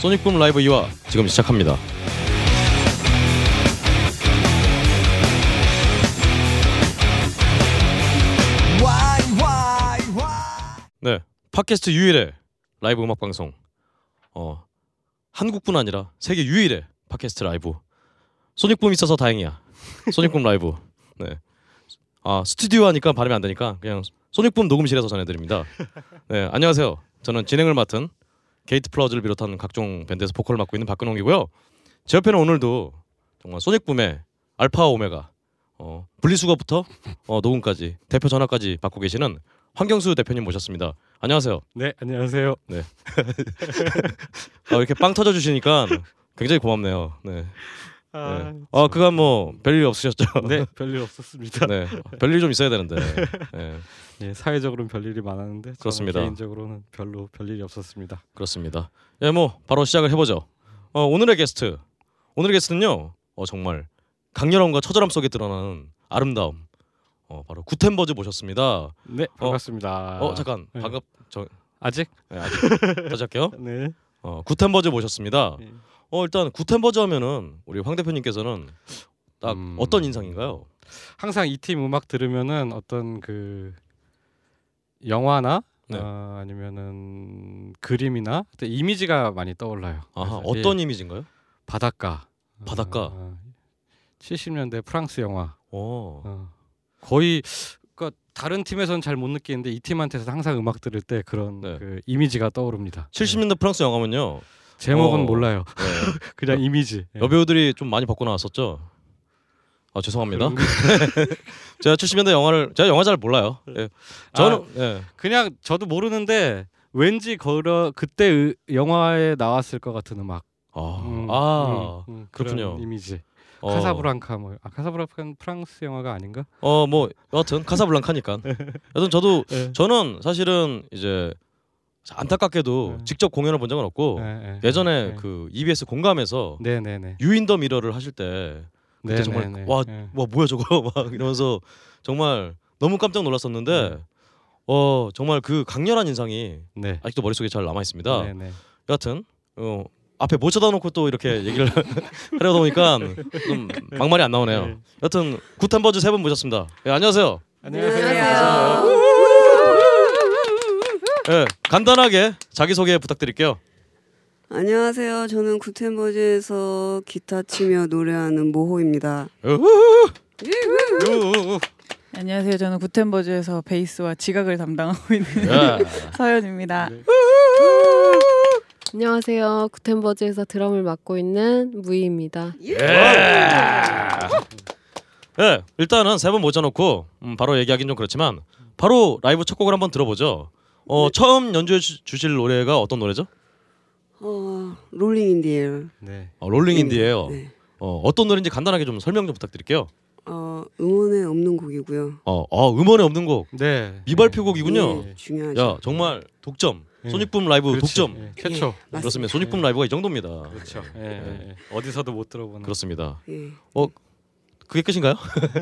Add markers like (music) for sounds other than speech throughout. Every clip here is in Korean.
소닉붐 라이브 2화 지금 시작합니다. 네, 팟캐스트 유일의 라이브 음악 방송. 어, 한국뿐 아니라 세계 유일의 팟캐스트 라이브. 소닉붐 있어서 다행이야. 소닉붐 라이브. 네. 아 스튜디오 하니까 발음이 안 되니까 그냥 소닉붐 녹음실에서 전해드립니다. 네, 안녕하세요. 저는 진행을 맡은 게이트 플라워즈를 비롯한 각종 밴드에서 보컬을 맡고 있는 박근홍이고요. 제 옆에는 오늘도 정말 소닉붐의 알파 오메가 어, 분리수거부터 어, 녹음까지 대표 전화까지 받고 계시는 황경수 대표님 모셨습니다. 안녕하세요. 네, 안녕하세요. (laughs) 아, 이렇게 빵 터져 주시니까 굉장히 고맙네요. 네. 아, 네. 아 그간 뭐 별일 없으셨죠? (laughs) 네, (laughs) 별일 없었습니다. 네. 별일 좀 있어야 되는데. 네. 예, 사회적으로는 별일이 많았는데 그렇습니다. 개인적으로는 별로 별일이 없었습니다. 그렇습니다. 예, 뭐 바로 시작을 해보죠. 어, 오늘의 게스트, 오늘의 게스트는요, 어, 정말 강렬함과 처절함 속에 드러나는 아름다움, 어, 바로 구텐버즈 모셨습니다. 네, 반갑습니다. 어, 잠깐, 네. 반갑, 저, 아직? 네, 아직 다시 할게요. (laughs) 네. 어, 구텐버즈 모셨습니다. 네. 어, 일단 구텐버즈 하면은 우리 황 대표님께서는 딱 음. 어떤 인상인가요? 항상 이 팀 음악 들으면은 어떤 그 영화나 네. 어, 아니면은 그림이나 이미지가 많이 떠올라요. 아하, 그래서 어떤 예, 이미지인가요? 바닷가. 바닷가? 어, 70년대 프랑스 영화. 어, 어, 거의 그러니까 다른 팀에서는 잘 못 느끼는데 이 팀한테서 항상 음악 들을 때 그런 네. 그 이미지가 떠오릅니다. 70년대 프랑스 영화면요. 네. 제목은 어. 몰라요. 네. (laughs) 그냥 이미지. 예. 여배우들이 좀 많이 벗고 나왔었죠. 아 죄송합니다. (laughs) 제가 70년대 영화를 제가 영화 잘 몰라요. 예. 저는 예. 그냥 저도 모르는데 왠지 걸어 그때 의- 영화에 나왔을 것 같은 음악. 아, 음, 아 음, 음, 그렇군요. 그런 이미지. 어, 카사브랑카 뭐 아, 카사브랑카는 프랑스 영화가 아닌가? 어, 뭐 여하튼 카사블랑카니까. (laughs) 여하튼 저도 네. 저는 사실은 이제 안타깝게도 네. 직접 공연을 본 적은 없고 네, 예전에 네. 그 EBS 공감에서 네네네. You in the Mirror를 하실 때 그때 네, 정말 네, 와, 네. 와 뭐야 저거 (laughs) 막 이러면서 정말 너무 깜짝 놀랐었는데 네. 어 정말 그 강렬한 인상이 네. 아직도 머릿속에 잘 남아 있습니다. 여하튼 어, 앞에 모셔다놓고 또 이렇게 얘기를 (laughs) 하려다 보니까 좀 막말이 안 나오네요. 네. 여하튼 구텐버즈 세 분 모셨습니다. 예, 안녕하세요. 안녕하세요. 예, 간단하게 자기 소개 부탁드릴게요. 안녕하세요. 저는 구텐버즈에서 기타 치며 노래하는 모호입니다. 안녕하세요. 저는 구텐버즈에서 베이스와 지각을 담당하고 있는 예. (laughs) 서연입니다. 네. 안녕하세요. 구텐버즈에서 드럼을 맡고 있는 무희입니다. 예, 일단은 세분 모셔놓고 음, 바로 얘기하긴 좀 그렇지만 바로 라이브 첫 곡을 한번 들어보죠. 어, 처음 연주해 주- 주실 노래가 어떤 노래죠? 어, Rolling in the Air. 네. 어, Rolling in the Air요. 네. 어, 어떤 노래인지 간단하게 좀 설명 좀 부탁드릴게요. 어, 음원에 없는 곡이고요. 어, 어 음원에 없는 곡 네. 미발표 곡이군요. 예, 중요하죠. 야 정말 독점 예. 소닉붐 라이브 그렇지. 독점 예, 최초. 맞습니다. 그렇습니다. 소닉붐 라이브가 이 정도입니다. 그렇죠. 예, 예, 예. 어디서도 못 들어보는. 그렇습니다. 예. 그게 끝인가요?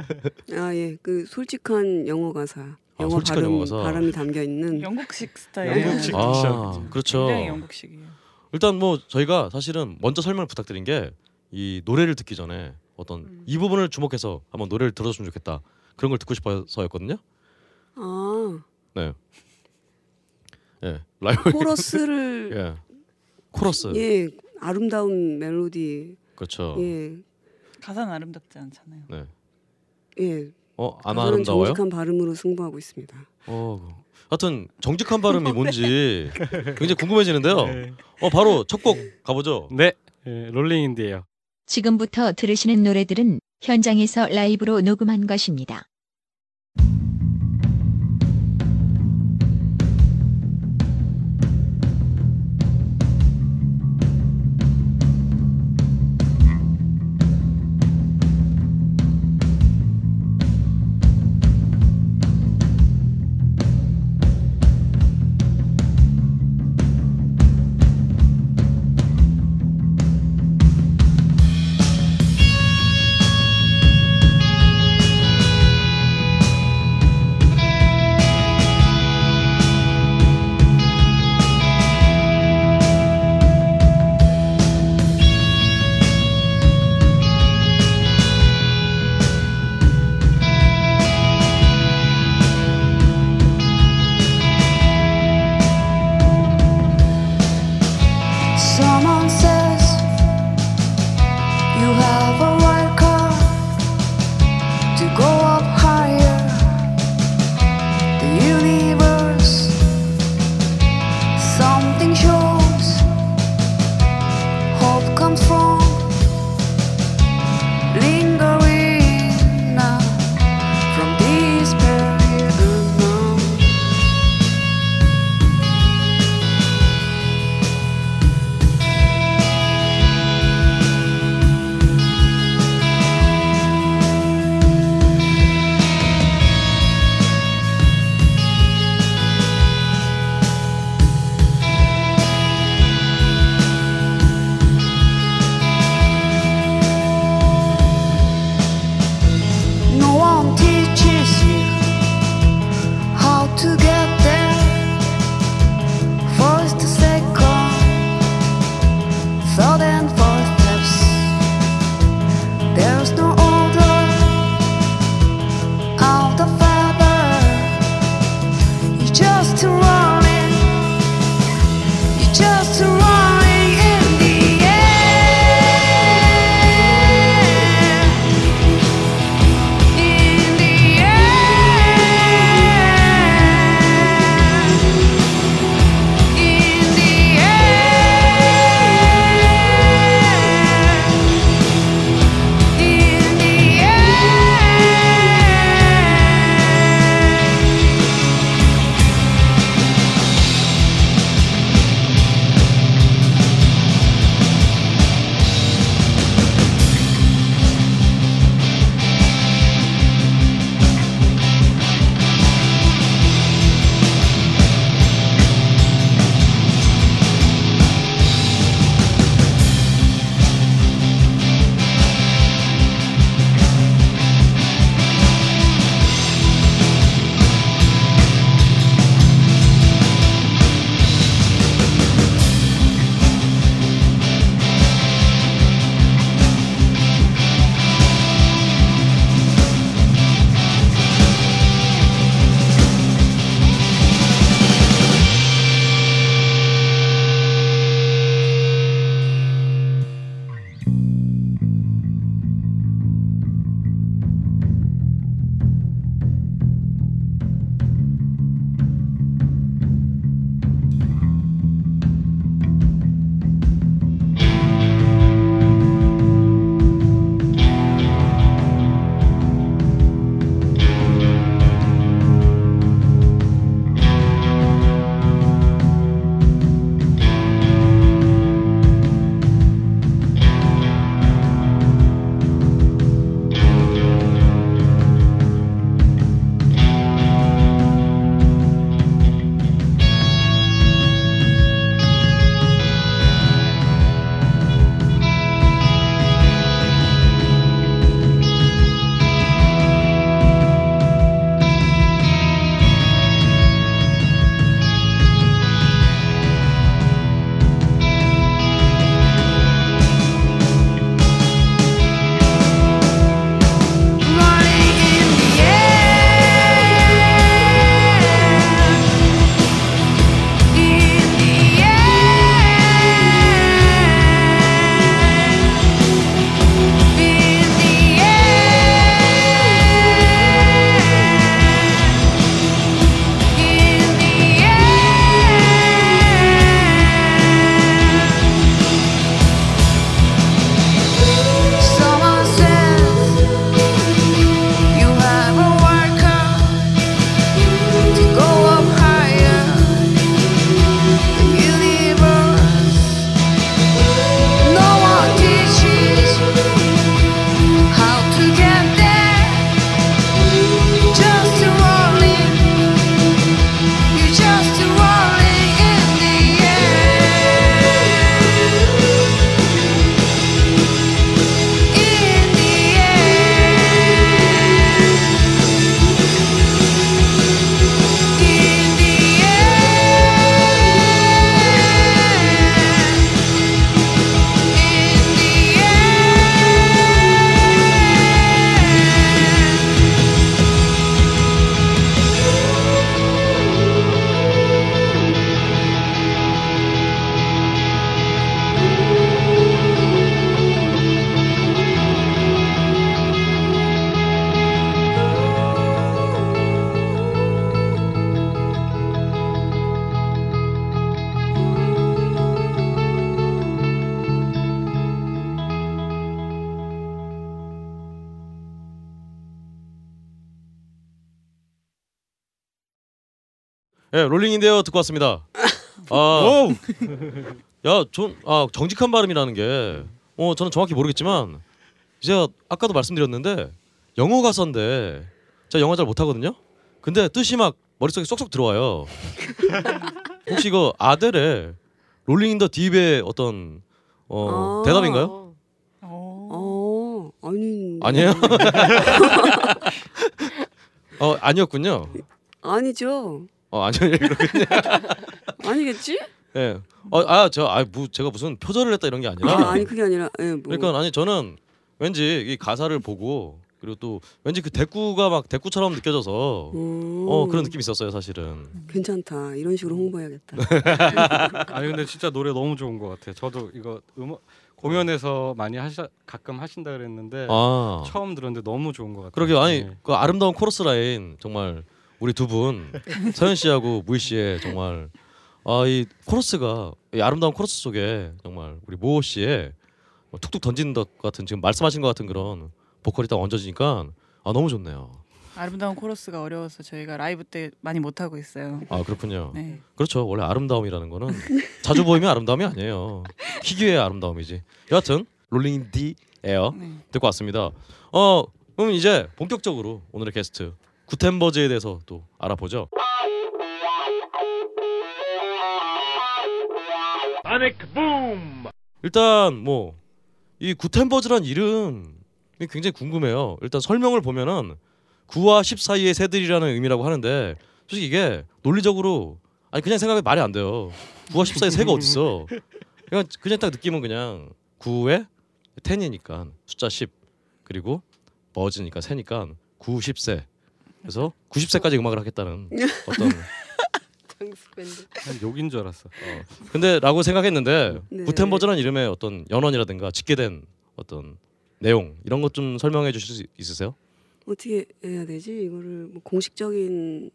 (laughs) 아, 예. 그 솔직한 영어 가사. 영어 아, 솔직한 발음, 영어 가사. 발음이 담겨 있는 영국식 스타일. 영국식 아. 그렇죠. 굉장히 영국식이에요. 일단 뭐 저희가 사실은 먼저 설명을 부탁드린 게 이 노래를 듣기 전에 어떤 음. 이 부분을 주목해서 한번 노래를 들어줬으면 좋겠다 그런 걸 듣고 싶어서였거든요. 아, 네. 예 라이브 코러스를 (laughs) 예 코러스 예, 아름다운 멜로디. 그렇죠. 예. 가사는 아름답지 않잖아요. 네. 예. 어안 가사는 아름다워요? 정직한 발음으로 승부하고 있습니다. 어 하여튼 정직한 발음이 뭔지 굉장히 궁금해지는데요. 네. 어 바로 첫 곡 가보죠. 네. 예, 롤링인디예요. 지금부터 들으시는 노래들은 현장에서 라이브로 녹음한 것입니다. 예, Rolling in the Air 듣고 왔습니다. (laughs) 아, 야, 전 아, 정직한 발음이라는 게 어, 저는 정확히 모르겠지만 제가 아까도 말씀드렸는데 영어 가사인데 제가 영어 잘 못하거든요. 근데 뜻이 막 머릿속에 쏙쏙 들어와요. (laughs) 혹시 이거 아델의 Rolling in the Deep의 어떤 어, 아. 대답인가요? 어. 어, 아니. 아니에요? (laughs) 어, 아니었군요. 아니죠. 어, 아니요. 예, 그렇군요. 아니겠지? 예. 어, 아, 저 아, 뭐 제가 무슨 표절을 했다 이런 게 아니라 아, 아니 그게 아니라 예, 뭐. 그러니까 아니 저는 왠지 이 가사를 보고 그리고 또 왠지 그 대꾸가 막 대꾸처럼 느껴져서 음, 어 그런 느낌이 있었어요 사실은. 괜찮다. 이런 식으로 홍보해야겠다. (laughs) 아니 근데 진짜 노래 너무 좋은 것 같아요. 저도 이거 음악 공연에서 많이 하셔 가끔 하신다 그랬는데 아 처음 들었는데 너무 좋은 것 같아요. 그러게요. 아니 네. 그 아름다운 코러스 라인 정말 우리 두 분 서현 씨하고 무희 씨의 정말 아 이 코러스가 이 아름다운 코러스 속에 정말 우리 모호 씨의 뭐 툭툭 던지는 것 같은 지금 말씀하신 것 같은 그런 보컬이 딱 얹어지니까 아 너무 좋네요. 아름다운 코러스가 어려워서 저희가 라이브 때 많이 못 하고 있어요. 아 그렇군요. 네. 그렇죠. 원래 아름다움이라는 거는 자주 보이면 아름다움이 아니에요. 희귀해야 아름다움이지. 여하튼 Rolling the Air 네. 듣고 왔습니다. 어 그럼 이제 본격적으로 오늘의 게스트 구텐버즈에 대해서 또 알아보죠. 일단 뭐 이 구텐버즈란 이름이 굉장히 궁금해요. 일단 설명을 보면은 9와 10 사이의 새들이라는 의미라고 하는데 솔직히 이게 논리적으로 아니 그냥 생각해 말이 안 돼요. 9와 10 사이의 새가 어딨어? 그냥 그냥 딱 느낌은 그냥 9에 10이니까 숫자 10 그리고 버즈니까 새니까 9, 10세. 그래서 90세까지 음악을 하겠다는 어떤 (laughs) 장수 밴드. 난 욕인 줄 알았어. 근데라고 생각했는데 네. 구텐버즈라는 이름의 어떤 연원이라든가 짓게 된 어떤 내용 이런 것 좀 설명해 주실 수 있으세요? 어떻게 해야 되지? 이거를 뭐 공식적인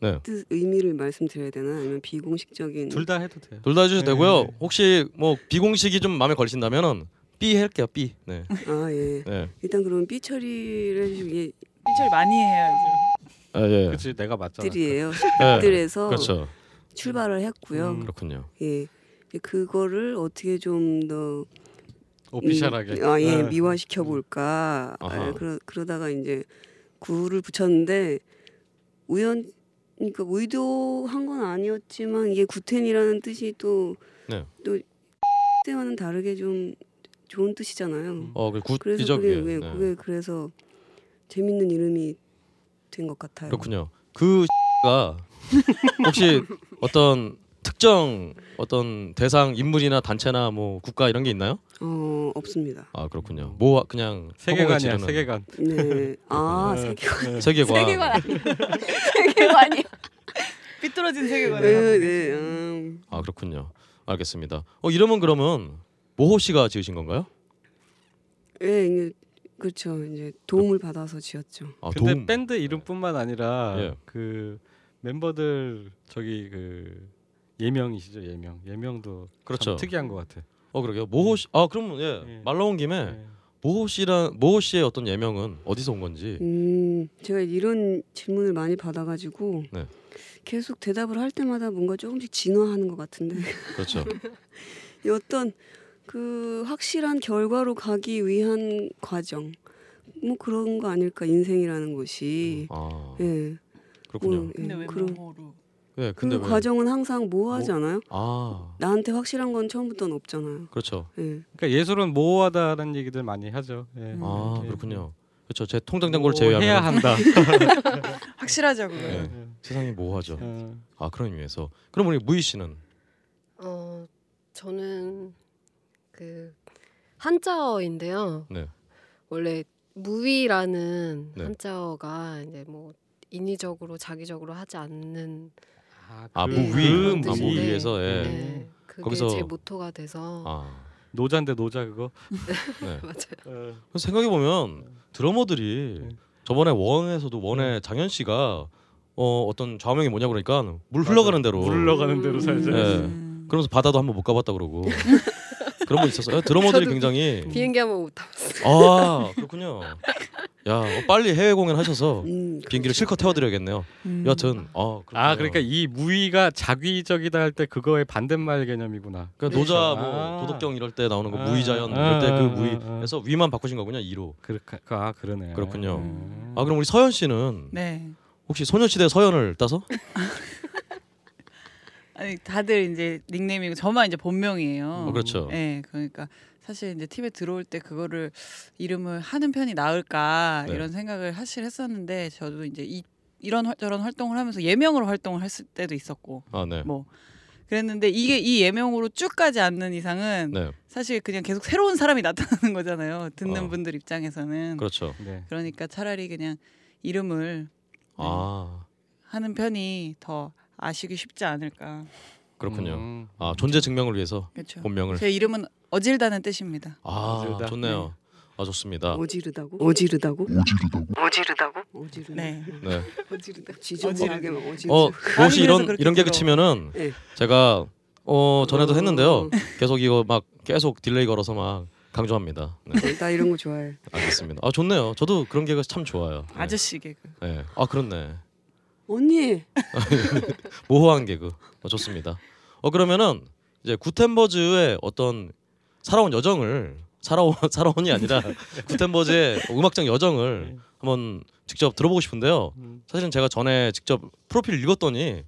네. 뜻 의미를 말씀드려야 되나? 아니면 비공식적인 둘 다 해도 돼요. 둘 다 해주셔도 네. 되고요. 혹시 뭐 비공식이 좀 마음에 걸리신다면은 B 할게요. B. 네. 아 예. 네. 일단 그럼 삐 처리를 해주시고 이게 삐처리 많이 해야죠. 아, 예. 그렇지 내가 맞잖아. 들이에요. 네. 들에서 그렇죠. 출발을 했고요. 음. 그렇군요. 예. 그거를 어떻게 좀 더 오피셜하게. 아, 예, 네. 미화시켜 볼까. 아. 그러, 그러다가 이제 구를 붙였는데 우연 그러니까 의도한 건 아니었지만 이게 구텐이라는 뜻이 또 네. 또 때와는 다르게 좀 좋은 뜻이잖아요. 어, 그 그래서 그게 그게. 왜 네. 그게 그래서 재밌는 이름이 된 것 같아요. 그렇군요. (laughs) 그가 혹시 어떤 특정 어떤 대상 인물이나 단체나 뭐 국가 이런 게 있나요? 어 없습니다. 아 그렇군요. 뭐 그냥 세계관이야 세계관. 네. 아 네. 세계관. 네. 세계관. 세계관 (laughs) 아니에요. 세계관이요. 삐뚤어진 세계관을 네, 네. 음. 아 그렇군요. 알겠습니다. 어 이름은 그러면 모호 씨가 지으신 건가요? 예, 이게 그렇죠. 이제 도움을 받아서 지었죠. 아 근데 도움. 밴드 이름뿐만 아니라 예. 그 멤버들 저기 그 예명이시죠 예명 예명도 그렇죠. 참 특이한 것 같아. 어 그러게요. 모호 씨. 아 그러면 예. 예. 말 나온 김에 네. 모호 씨랑 모호 씨의 어떤 예명은 어디서 온 건지. 음, 제가 이런 질문을 많이 받아가지고 네. 계속 대답을 할 때마다 뭔가 조금씩 진화하는 것 같은데 그렇죠. (laughs) 이 어떤 그 확실한 결과로 가기 위한 과정 뭐 그런 거 아닐까 인생이라는 것이 아 예, 그렇군요. 뭐, 예, 근데 왜 그런? 예. 그 근데 왜? 과정은 항상 모호하잖아요. 아 나한테 확실한 건 처음부터는 없잖아요. 그렇죠. 예. 그러니까 예술은 모호하다는 얘기들 많이 하죠. 예. 음. 아 예. 그렇군요. 그렇죠. 제 통장 잔고를 제외하면 해야 한다. (laughs) (laughs) 확실하죠 그거. 네. 예. 세상이 모호하죠. 어. 아 그런 의미에서. 그럼 우리 무희 씨는 어 저는 그 한자어인데요. 네. 원래 무위라는 네. 한자어가 이제 뭐 인위적으로 자기적으로 하지 않는 아 네, 무위. 그런 아 무위에서 예. 네, 그게 거기서- 제 모토가 돼서 아 노자인데 노자 그거. 네. (laughs) 맞아요. 어. 생각해 보면 드러머들이 네. 저번에 원에서도 원에 장현 씨가 어 어떤 좌명이 뭐냐 그러니까 물 흘러가는 대로 물 흘러가는 대로 살자. 네. 음. 그러면서 바다도 한번 못 가봤다 그러고 (laughs) 그런 분 있었어요. 드러머들이 굉장히 비행기 한번 못 타봤어요. 아 그렇군요. 야 어, 빨리 해외 공연 하셔서 음, 비행기를 실컷 태워드려야겠네요. 음. 여하튼 아 그렇군요. 아 그러니까 이 무위가 자기적이다 할 때 그거의 반대말 개념이구나. 그러니까 노자 그렇죠. 뭐 아. 도덕경 이럴 때 나오는 거 아. 무의자연 아, 이럴 때그 아, 무의에서 위만 바꾸신 거군요 2로. 그렇게 아 그러네. 그렇군요. 음. 아 그럼 우리 서현 씨는 네. 혹시 소녀시대 서현을 따서? (laughs) 아니 다들 이제 닉네임이고 저만 이제 본명이에요. 어, 그렇죠. 네, 그러니까 사실 이제 팀에 들어올 때 그거를 이름을 하는 편이 나을까 네. 이런 생각을 사실 했었는데 저도 이제 이 이런 활- 저런 활동을 하면서 예명으로 활동을 했을 때도 있었고 아 네. 뭐 그랬는데 이게 이 예명으로 쭉 가지 않는 이상은 네, 사실 그냥 계속 새로운 사람이 나타나는 (laughs) 거잖아요. 듣는 어. 분들 입장에서는 그렇죠. 네. 그러니까 차라리 그냥 이름을 아 하는 편이 더 아시기 쉽지 않을까. 그렇군요. 음. 아 존재 증명을 위해서 그렇죠. 본명을. 제 이름은 어질다는 뜻입니다. 아 어지르다. 좋네요. 아 좋습니다. 어지르다고? 어지르다고? 어지르다고? 어지르네. 네. 네. 어지르다. 지저분하게 어지르. 어 혹시 이런 이런 개그. 치면은 네. 제가 어 전에도 어. 했는데요. 계속 이거 막 계속 delay 걸어서 막 강조합니다. 네, 나 이런 거 좋아해. 알겠습니다. 아 좋네요. 저도 그런 개그 참 좋아요. 네. 아저씨 개그. 네. 아 그렇네. 언니. (laughs) 모호한 개그. 어, 좋습니다. 어 그러면은 이제 구텐버즈의 어떤 살아온 여정을 살아온 (laughs) 살아온이 아니라 (laughs) 구텐버즈의 음악적 여정을 한번 직접 들어보고 싶은데요. 음. 사실은 제가 전에 직접 프로필 읽었더니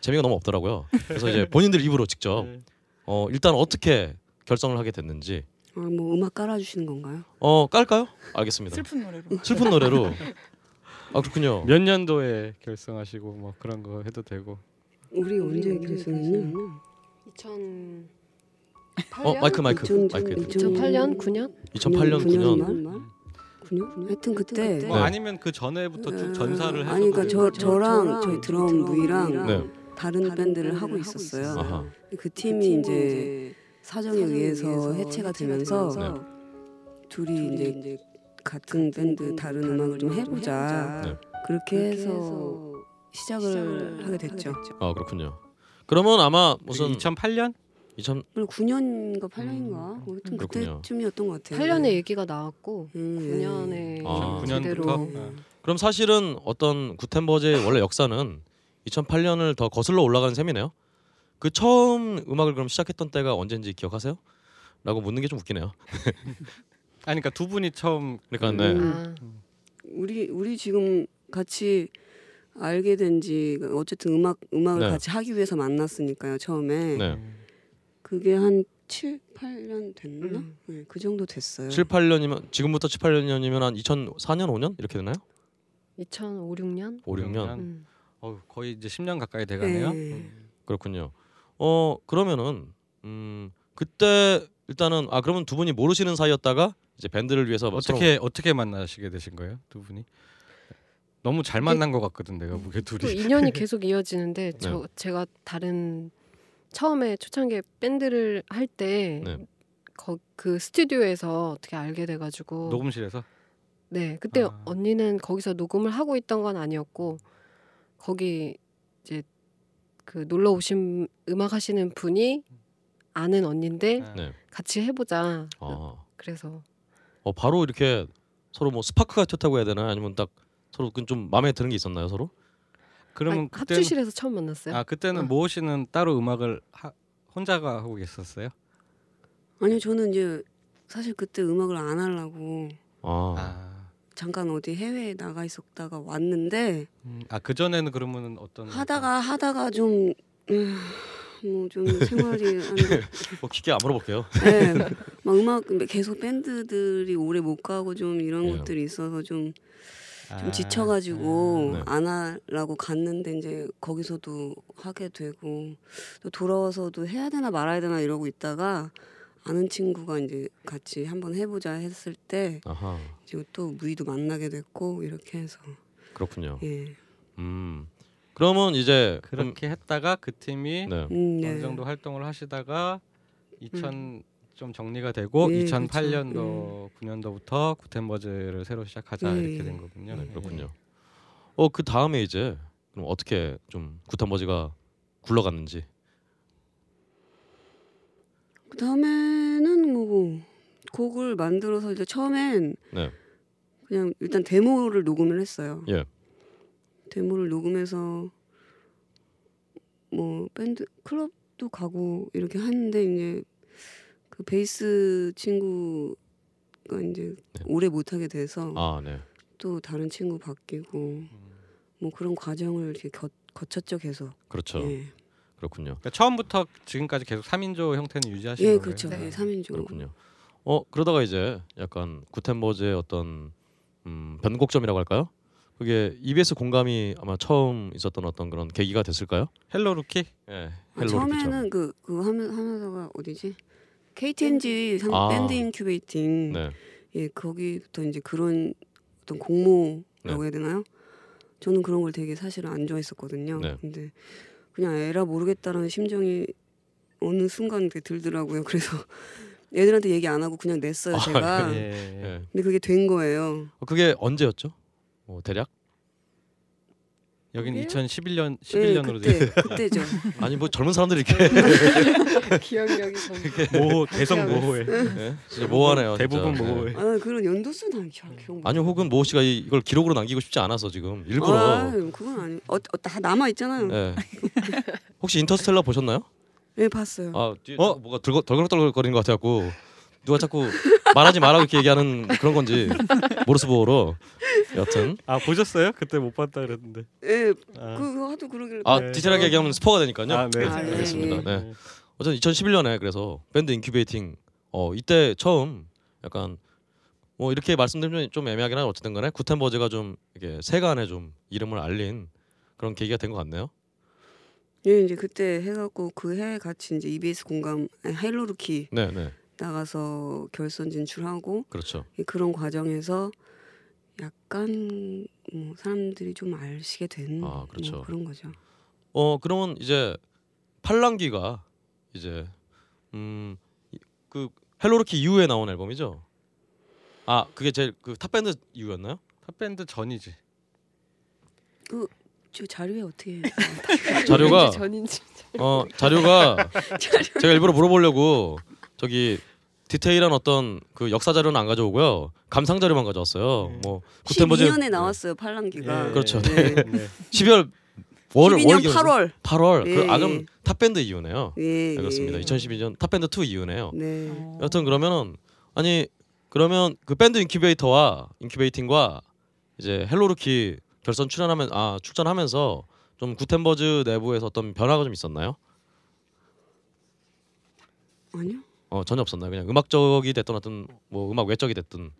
재미가 너무 없더라고요. 그래서 이제 본인들 입으로 직접 네. 어 일단 어떻게 결정을 하게 됐는지 아, 뭐 음악 깔아주시는 건가요? 어 깔까요? 알겠습니다. 슬픈 노래로. 슬픈 노래로 아 그렇군요. 몇 년도에 결성하시고 뭐 그런 거 해도 되고. 우리 언제 결승했냐? 2008년? 어 마이크 마이크 이천- 마이크. 이천- 2008년 9년? 2008년 9년. 말? 9년? 하여튼 그때. 뭐 네. 아니면 그 전에부터 쭉 전사를 해서 아니 그러니까 저 저랑 저희 드럼 V랑 네. 다른 밴드를 하고 있었어요. 아하. 그 팀이 이제 사정에 의해서 해체가 되면서 네. 둘이 이제 같은 밴드 다른 음악을 좀 해보자. 네. 그렇게 해서 시작을 하게 됐죠. 아 그렇군요. 그러면 아마 무슨 2008년? 2000 그리고 9년인가 8년인가 뭐 하여튼 그렇군요. 그때쯤이었던 것 같아요. 8년에 얘기가 나왔고 음, 9년에 아. 제대로 9년부터 그럼 사실은 어떤 구텐버즈의 원래 역사는 2008년을 더 거슬러 올라가는 셈이네요. 그 처음 음악을 그럼 시작했던 때가 언제인지 기억하세요? 라고 묻는 게 좀 웃기네요. (laughs) 아니 그러니까 두 분이 처음 그러니까 네. 음. 아, 우리 우리 지금 같이 알게 된 지 어쨌든 음악 음악을 네. 같이 하기 위해서 만났으니까요 처음에 네. 그게 한 7, 8년 됐나? 음. 네, 그 정도 됐어요. 7, 8년이면 지금부터 7, 8년이면 한 2004년, 5년 이렇게 되나요? 2005, 6년? 5, 6년. 음. 어, 거의 이제 10년 가까이 돼 가네요. 네. 음. 그렇군요. 어 그러면은 음 그때 일단은 아 그러면 두 분이 모르시는 사이였다가 이제 밴드를 위해서 서로- 어떻게 어떻게 만나시게 되신 거예요, 두 분이? 너무 잘 만난 것 같거든 내가 보기에 또 둘이. 인연이 (laughs) 계속 이어지는데 네. 저 제가 다른 처음에 초창기에 밴드를 할때 네. 그 스튜디오에서 어떻게 알게 돼가지고 녹음실에서 네 그때 아. 언니는 거기서 녹음을 하고 있던 건 아니었고 거기 이제 그 놀러 오신 음악 하시는 분이 아는 언니인데 아, 네. 같이 해보자 아, 그래서 어 바로 이렇게 서로 뭐 스파크가 튀었다고 해야 되나 아니면 딱 서로 그좀 마음에 드는 게 있었나요 서로? 그러면 아니, 그때는 합주실에서 처음 만났어요. 아 그때는 어. 모호 씨는 따로 음악을 하, 혼자가 하고 계셨어요? 아니요 저는 이제 사실 그때 음악을 안 하려고 아, 아, 잠깐 어디 해외에 나가 있었다가 왔는데 음, 아그 전에는 그러면은 어떤 하다가 하다가 좀 뭐 좀 생활이 안 (laughs) 뭐 깊게 안 물어볼게요. (laughs) 네, 막 음악 계속 밴드들이 오래 못 가고 좀 이런 예. 것들이 있어서 좀, 좀 아, 지쳐가지고 네. 안 하려고 갔는데 이제 거기서도 하게 되고 또 돌아와서도 해야 되나 말아야 되나 이러고 있다가 아는 친구가 이제 같이 한번 해보자 했을 때 아하 이제 또 무이도 만나게 됐고 이렇게 해서 그렇군요. 예, 음 그러면 이제 그렇게 했다가 그 팀이 네. 음, 네. 어느 정도 활동을 하시다가 2000 좀 정리가 되고 네, 2008년도 9년도부터 구텐버즈를 새로 시작하자 네. 이렇게 된 거군요. 네, 네. 그렇군요. 어 그 다음에 이제 그럼 어떻게 좀 구탄버지가 굴러갔는지. 그 다음에는 뭐 곡을 만들어서 이제 처음엔 네. 그냥 일단 데모를 녹음을 했어요. 예. 데모를 녹음해서 뭐 밴드 클럽도 가고 이렇게 하는데 이제 그 베이스 친구가 이제 네. 오래 못 하게 돼서 아 네. 또 다른 친구 바뀌고 뭐 그런 과정을 이렇게 겨, 거쳤죠 계속. 그렇죠. 예, 그렇군요. 그러니까 처음부터 지금까지 계속 3인조 형태는 유지하시는 예 거예요. 그렇죠. 네. 예, 3인조. 그렇군요. 어 그러다가 이제 약간 구텐버즈의 어떤 음, 변곡점이라고 할까요? 그게 EBS 공감이 아마 처음 있었던 어떤 그런 계기가 됐을까요? Hello Rookie? 예. 아, Hello 처음에는 그 그거 하면 하면서가 어디지? KT&G 상 아. 밴드 incubating 네. 예 거기부터 이제 그런 어떤 공모라고 네. 해야 되나요? 저는 그런 걸 되게 사실은 안 좋아했었거든요. 네. 근데 그냥 에라 모르겠다라는 심정이 어느 순간 들더라고요. 그래서 (laughs) 애들한테 얘기 안 하고 그냥 냈어요 아, 제가. 예. 예. 근데 그게 된 거예요. 어, 그게 언제였죠? 어, 대략? 여긴 그게요? 2011년 예, 11년으로 돼. 그때 그때죠. (laughs) 아니 뭐 젊은 사람들이 이렇게 (laughs) 기억력이 (laughs) 좀 모호 대성 모호에 예? 진짜 모호하네요. 진짜. 대부분 예. 모호에. 아 그런 연도수 난 기억 기억. 아니 혹은 모호 씨가 이- 이걸 기록으로 남기고 싶지 않아서 지금 일부러. 아, 그건 아니. 어, 어, 다 남아 있잖아요. 예. 혹시 인터스텔라 보셨나요? 예, 봤어요. 아 뒤에 어? 뭐가 들거 덜걸덜거리는 것 같아갖고 누가 자꾸 말하지 말라고 이렇게 얘기하는 그런 건지 모르스 보어로 여튼 아 보셨어요? 그때 못 봤다 그랬는데. 예, 아, 그 하도 그러길래. 아 네. 디테일하게 얘기하면 스포가 되니까요. 아, 네. 아, 예, 알겠습니다. 예. 네. 어쨌든 2011년에 그래서 밴드 incubating 어 이때 처음 약간 뭐 이렇게 말씀드리면 좀 애매하긴 하지만 어쨌든 간에 구텐버즈가 좀 이렇게 세간에 좀 이름을 알린 그런 계기가 된 것 같네요. 예, 이제 그때 해갖고 그 해 같이 이제 EBS 공감 Hello Rookie 네, 네. 나가서 결선 진출하고 그렇죠. 이 그런 과정에서 약간 뭐 사람들이 좀 아시게 된 아, 그렇죠. 뭐 그런 거죠. 어 그러면 이제 팔랑기가 이제 음 그 Hello Rookie 이후에 나온 앨범이죠. 아 그게 제일 그 탑밴드 이후였나요? 탑밴드 전이지. 저 자료에 어떻게? (laughs) 자료가 전인지 어 자료가 (laughs) 제가 일부러 물어보려고 저기 디테일한 어떤 그 역사 자료는 안 가져오고요 감상 자료만 가져왔어요. 네. 뭐 구텐버즈 12년에 나왔어요 팔랑기가. 예. 그렇죠. 네. 네. 12월 월 12년 월 8월. 8월 예. 그, 아 그럼 탑밴드 이후네요. 예, 네, 그렇습니다. 예. 2012년 탑밴드 2 이후네요. 네. 어. 여튼 그러면은 아니 그러면 그 밴드 인큐베이터와 incubating과 이제 Hello Rookie 결선 출연하면 아 출전하면서 좀 구텐버즈 내부에서 어떤 변화가 좀 있었나요? 아니요. 어 전혀 없었나요? 그냥 음악적이 됐든 어떤 뭐 음악 외적이 됐든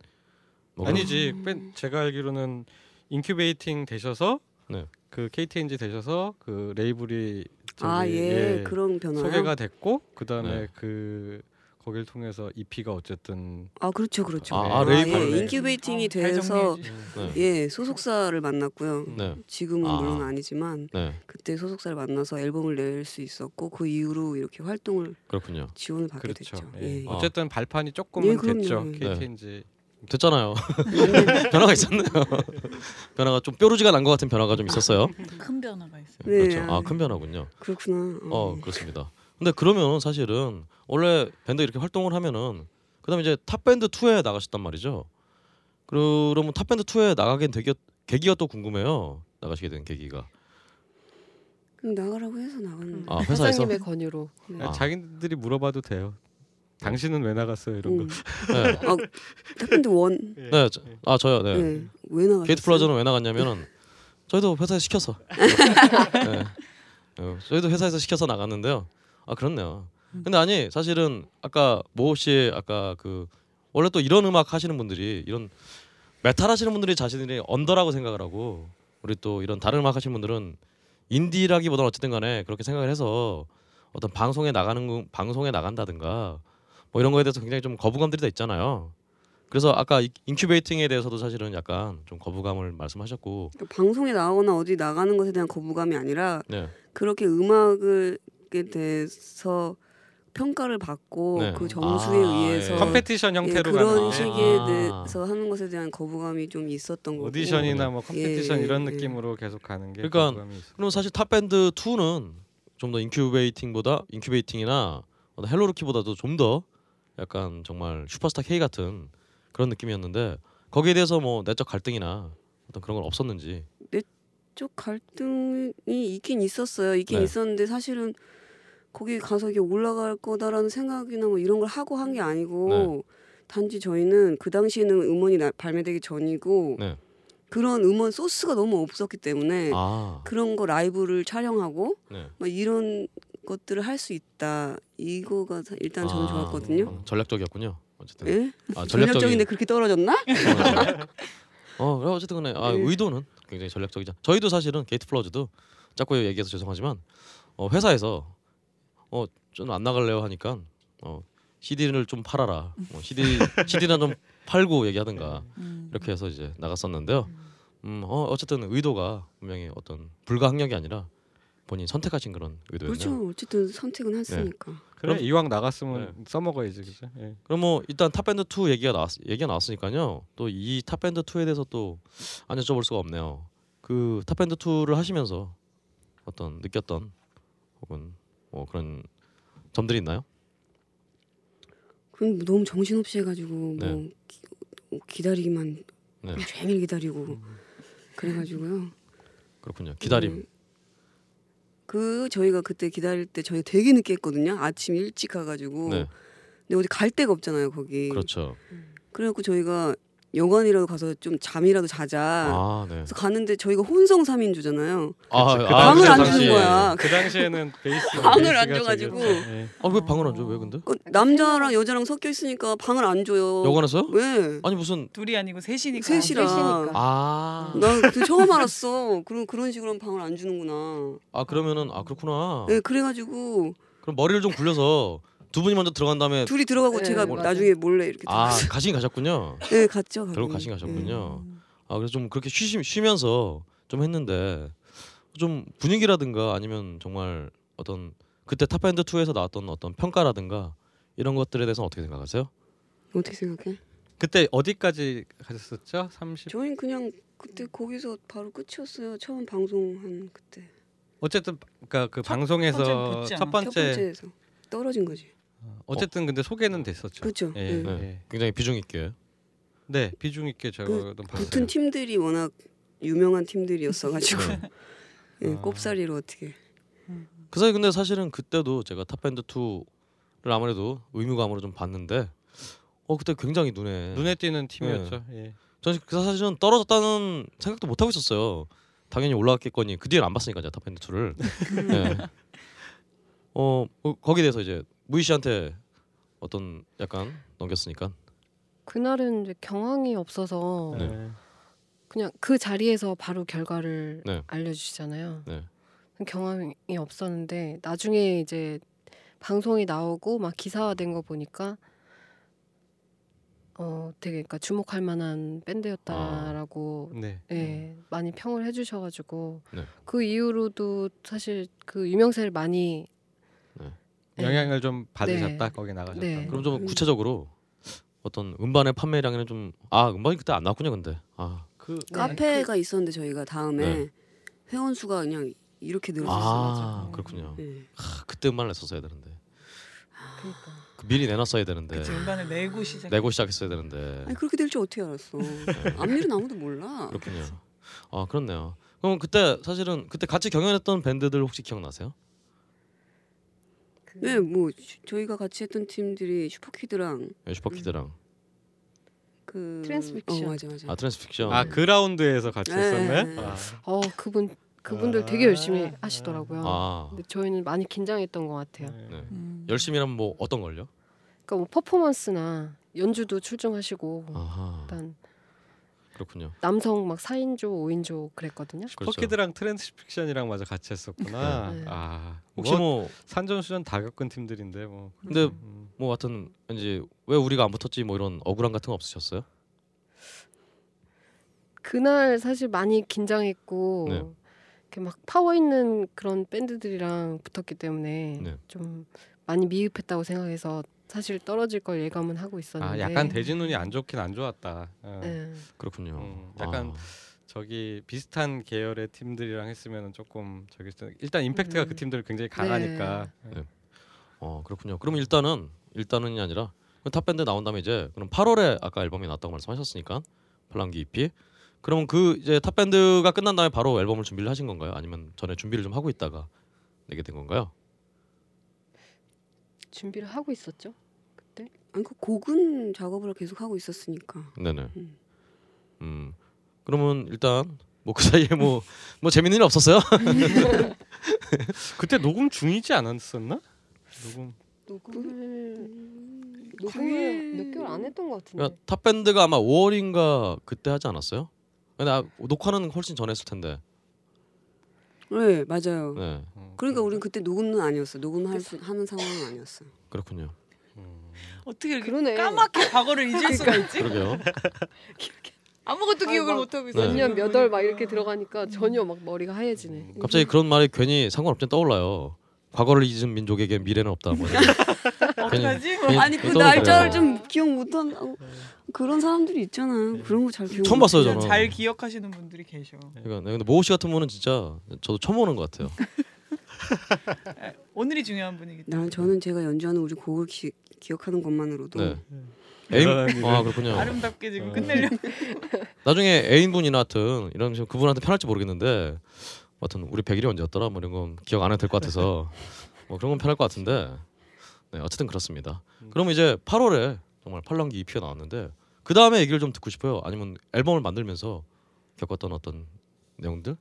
뭐 아니지. 밴- 제가 알기로는 incubating 되셔서 네. 그 KT&G 되셔서 그 레이블이 저기, 아 예, 그런 변화. 소개가 됐고 그다음에 네. 그 거길 통해서 EP가 어쨌든 아 그렇죠, 그렇죠. 아, 아, 레이블. 예, incubating이 어, 잘 돼서. 네. 예 소속사를 만났고요. 네. 지금은 아. 물론 아니지만 네. 그때 소속사를 만나서 앨범을 낼 수 있었고 그 이후로 이렇게 활동을 그렇군요. 지원을 받게 그렇죠. 됐죠. 예. 예. 아. 어쨌든 발판이 조금은 예, 그럼요. 됐죠. 네. KT&G. 됐잖아요. (laughs) 변화가 있었네요. 변화가 좀 뾰루지가 난 것 같은 변화가 좀 있었어요. 큰 변화가 있어요. 네, 그렇죠. 아. 아 큰 변화군요. 그렇구나. 어 그렇습니다. 근데 그러면 사실은 원래 밴드 이렇게 활동을 하면은 그다음에 이제 탑 밴드 2에 나가셨단 말이죠. 그러면 탑 밴드 2에 나가게 된 계기가, 계기가 또 궁금해요. 나가시게 된 계기가. 그럼 나가라고 해서 나갔는데. 아 회사에서 사장님의 권유로 네. 아. 자기들이 물어봐도 돼요. 당신은 왜 나갔어요 이런 음. 거. 네. 아, 탑밴드 원. 네, 저, 아 저요. 네. 네. 왜 나갔어요? 게이트 플라워즈는 왜 나갔냐면은 저희도 회사에서 시켜서. (laughs) 네. 어, 저희도 회사에서 시켜서 나갔는데요. 아 그렇네요. 근데 아니 사실은 아까 모호 씨 아까 그 원래 또 이런 음악 하시는 분들이 이런 메탈 하시는 분들이 자신들이 언더라고 생각을 하고 우리 또 이런 다른 음악 하시는 분들은 인디라기보다는 어쨌든 간에 그렇게 생각을 해서 어떤 방송에 나가는 거- 방송에 나간다든가 뭐 이런 거에 대해서 굉장히 좀 거부감들이 다 있잖아요. 그래서 아까 이- incubating에 대해서도 사실은 약간 좀 거부감을 말씀하셨고 그러니까 방송에 나오거나 어디 나가는 것에 대한 거부감이 아니라 네. 그렇게 음악을 에 대해서 평가를 받고 네. 그 점수에 아, 의해서 예. competition 예, 형태로 그런 가는 식에 아. 대해서 하는 것에 대한 거부감이 좀 있었던 거고 오디션이나 뭐 competition 예, 이런 예. 느낌으로 계속 가는 게 그러니까. 그럼 사실 탑 밴드 2는 좀 더 incubating보다 incubating이나 어떤 Hello Rookie보다도 좀 더 약간 정말 슈퍼스타 K 같은 그런 느낌이었는데 거기에 대해서 뭐 내적 갈등이나 어떤 그런 건 없었는지 내적 갈등이 있긴 있었어요. 있긴 네. 있었는데 사실은 거기 가서 이게 올라갈 거다라는 생각이나 뭐 이런 걸 하고 한 게 아니고 네. 단지 저희는 그 당시에는 음원이 나- 발매되기 전이고 네. 그런 음원 소스가 너무 없었기 때문에 아 그런 거 라이브를 촬영하고 네. 막 이런 것들을 할 수 있다. 이거가 사- 일단 저는 아, 좋았거든요. 어, 전략적이었군요. 어쨌든 예? 아, 전략적인 데 그렇게 떨어졌나? 어, 그래 어쨌든 간에 아, 네. 의도는 굉장히 전략적이죠. 저희도 사실은 게이트 플라워즈도 자꾸 얘기해서 죄송하지만 어, 회사에서 어 좀 안 나갈래요 하니까 어 CD를 좀 팔아라. 뭐 CD CD나 좀 팔고 얘기하든가 음. 이렇게 해서 이제 나갔었는데요. 음, 어, 어쨌든 의도가 분명히 어떤 불가항력이 아니라 본인 선택하신 그런 의도였네요. 그렇죠. 어쨌든 선택은 했으니까. 그래 그럼- 이왕 나갔으면 써먹어야지 그죠? 예. 그럼 뭐 일단 탑밴드 2 얘기가 나왔 얘기가 나왔으니까요. 또 이 탑밴드 2에 대해서 또 안 여쭤볼 수가 없네요. 그 탑밴드 2를 하시면서 어떤 느꼈던 혹은 뭐 그런 점들이 있나요? 그럼 너무 정신없이 해가지고 뭐 네. 기, 기다리기만 네. 종일 기다리고 그래가지고요. 그렇군요. 기다림. 음, 그 저희가 그때 기다릴 때 저희 되게 늦게 했거든요. 아침 일찍 가가지고. 네. 근데 어디 갈 데가 없잖아요 거기. 그렇죠. 그래갖고 저희가 여관이라도 가서 좀 잠이라도 자자. 아, 네. 그래서 가는데 저희가 혼성 3인조잖아요. 아, 그 아, 방을 그때 안 당시에. 주는 거야. 그 당시에는 베이스 (laughs) 방을 안 줘가지고. 저기였죠. 예. 아, 왜 방을 안 줘? 왜 근데? 그 남자랑 여자랑 섞여 있으니까 방을 안 줘요. 여관에서요? 왜? 아니 무슨 둘이 아니고 셋이니까. 셋이라. 아. 나 그때 처음 알았어. 그런 그런 식으로 하면 방을 안 주는구나. 아, 그러면은 아, 그렇구나. 네, 그래가지고 그럼 머리를 좀 굴려서 두 분이 먼저 들어간 다음에 둘이 들어가고 네, 제가 맞아요. 나중에 몰래 이렇게 아, 들어갔어요. (laughs) 가신 가셨군요. 네, 갔죠. 결국. 가신 네. 가셨군요. 아 그래서 좀 그렇게 쉬, 쉬면서 좀 했는데 좀 분위기라든가 아니면 정말 어떤 그때 탑밴드 2에서 나왔던 어떤 평가라든가 이런 것들에 대해서는 어떻게 생각하세요? 어떻게 생각해? 그때 어디까지 가셨었죠? 30. 저희는 그냥 그때 거기서 바로 끝이었어요. 처음 방송한 그때 어쨌든 그러니까 그 첫 방송에서 첫 않아? 첫 번째 번째에서 떨어진 거지. 어쨌든 근데 소개는 됐었죠. 그렇죠. 예, 네. 네. 예. 굉장히 비중 있게. 네 비중 있게 저도 붙은 봤어요. 팀들이 워낙 유명한 팀들이었어가지고 (laughs) 예, 아. 꼽사리로 어떻게 그 사이 근데 사실은 그때도 제가 탑밴드 2를 아무래도 의무감으로 좀 봤는데 어 그때 굉장히 눈에 눈에 띄는 팀이었죠. 네. 예. 저는 그 사실은 떨어졌다는 생각도 못 하고 있었어요. 당연히 올라갔겠거니 그 뒤에는 안 봤으니까 제가 탑밴드 2를. (laughs) 네. 어 어, 거기에 대해서 이제 무희 씨한테 어떤 약간 넘겼으니까. 그날은 이제 경황이 없어서 네. 네. 그냥 그 자리에서 바로 결과를 네. 알려주시잖아요. 네. 경황이 없었는데 나중에 이제 방송이 나오고 막 기사화된 거 보니까 어 되게 그러니까 주목할 만한 밴드였다라고 네. 예 많이 평을 해주셔가지고 네. 그 이후로도 사실 그 유명세를 많이 네. 예, 영향을 좀 받으셨다 네. 거기 나가셨다. 네. 그럼 좀 구체적으로 어떤 음반의 판매량에는 좀 아 음반이 그때 안 나왔군요 근데 아, 그 네. 카페가 있었는데 저희가 다음에 네. 회원 수가 그냥 이렇게 늘어났어요. 아 그렇군요. 네. 하, 그때 음반을 냈었어야 되는데 그러니까 그 미리 내놨어야 되는데 음반을 내고 시작. 내고 시작했어야 되는데 아니 그렇게 될 줄 어떻게 알았어? 앞일은 아무도 몰라. 그렇군요. 아 그렇네요. 그럼 그때 사실은 그때 같이 경연했던 밴드들 혹시 기억나세요? 그 네, 뭐 슈- 저희가 같이 했던 팀들이 슈퍼키드랑 네, 슈퍼키드랑 그 트랜스픽션. 어, 맞아 맞아. 아 트랜스픽션. 아 그라운드에서 같이 네. 했었네. 아. 어 그분 그분들 되게 열심히 하시더라고요. 아 근데 저희는 많이 긴장했던 것 같아요. 네. 네. 음. 열심히 하면 뭐 어떤 걸요? 그러니까 뭐 퍼포먼스나 연주도 출중하시고 아하 일단 그렇군요. 남성 막 4인조, 5인조 그랬거든요. 그렇죠. 퍼키드랑 트랜스픽션이랑 마저 같이 했었구나. 네. 아 혹시 뭐 뭐 산전수전 다 겪은 팀들인데 뭐. 근데 음. 뭐 하여튼 왠지 왜 우리가 안 붙었지 뭐 이런 억울함 같은 거 없으셨어요? 그날 사실 많이 긴장했고 네. 이렇게 막 파워 있는 그런 밴드들이랑 붙었기 때문에 네. 좀 많이 미흡했다고 생각해서 사실 떨어질 걸 예감은 하고 아 있었는데 약간 대진운이 안 좋긴 안 좋았다. 어. 네. 그렇군요. 음, 약간 아, 저기 비슷한 계열의 팀들이랑 했으면 조금 저기 있- 일단 임팩트가 음. 그 팀들 굉장히 강하니까. 네. 어 그렇군요. 그럼 일단은 일단은이 아니라 그럼 탑밴드 나온 다음에 이제 그럼 8월에 아까 앨범이 나왔다고 말씀하셨으니까 팔랑귀 EP. 그러면 그 이제 탑 밴드가 끝난 다음에 바로 앨범을 준비를 하신 건가요? 아니면 전에 준비를 좀 하고 있다가 내게 된 건가요? 준비를 하고 있었죠 그때. 아니 그 곡은 작업을 계속 하고 있었으니까. 네네. 음. 음 그러면 일단 뭐 그 사이에 뭐 (laughs) 뭐 재밌는 일 없었어요? (laughs) 그때 녹음 중이지 않았었나? 녹음. 녹음을 녹음을 당일- 몇 개월 안 했던 것 같은데. 그러니까 탑밴드가 아마 5월인가 그때 하지 않았어요? 근데 아, 녹화는 훨씬 전에 했을 텐데. 네 맞아요. 네. 음, 그러니까 우린 그때 녹음은 아니었어. 녹음할 수, 하는 상황은 아니었어. 그렇군요. 어떻게 이렇게 그러네. 까맣게 과거를 잊을 수가 있지? 그러게요. 아무것도 기억을 막못 하고 있어. 네. 몇년 몇 월 막 이렇게 들어가니까 전혀 막 머리가 하얘지네. 갑자기 그런 말이 괜히 상관없지 떠올라요. 과거를 잊은 민족에게 미래는 없다. 뭐. (laughs) 어떡하지? 뭐. 괜히- 아니 그 괜히 날짜를. 좀 기억 못 한다고 그런 사람들이 있잖아. 그런 거 잘 기억. 처음 못 봤어요 저는. 잘 기억하시는 분들이 계셔. 그러니까 네, 근데 모호 씨 같은 분은 진짜 저도 처음 보는 것 같아요. 오늘이 중요한 분이기 때문에. 난 저는 제가 연주하는 우리 곡을 기, 기억하는 것만으로도 네. 애인 아 그렇군요. 아름답게 지금 어. 끝내려. (laughs) 나중에 애인분이나 하여튼 이런 식으로 그분한테 편할지 모르겠는데 하여튼 우리 100일이 언제였더라 뭐 이런 건 기억 안 해도 될 것 같아서 뭐 그런 건 편할 것 같은데 네 어쨌든 그렇습니다. 그럼 이제 8월에 정말 팔랑기 EP가 나왔는데 그 다음에 얘기를 좀 듣고 싶어요. 아니면 앨범을 만들면서 겪었던 어떤 내용들?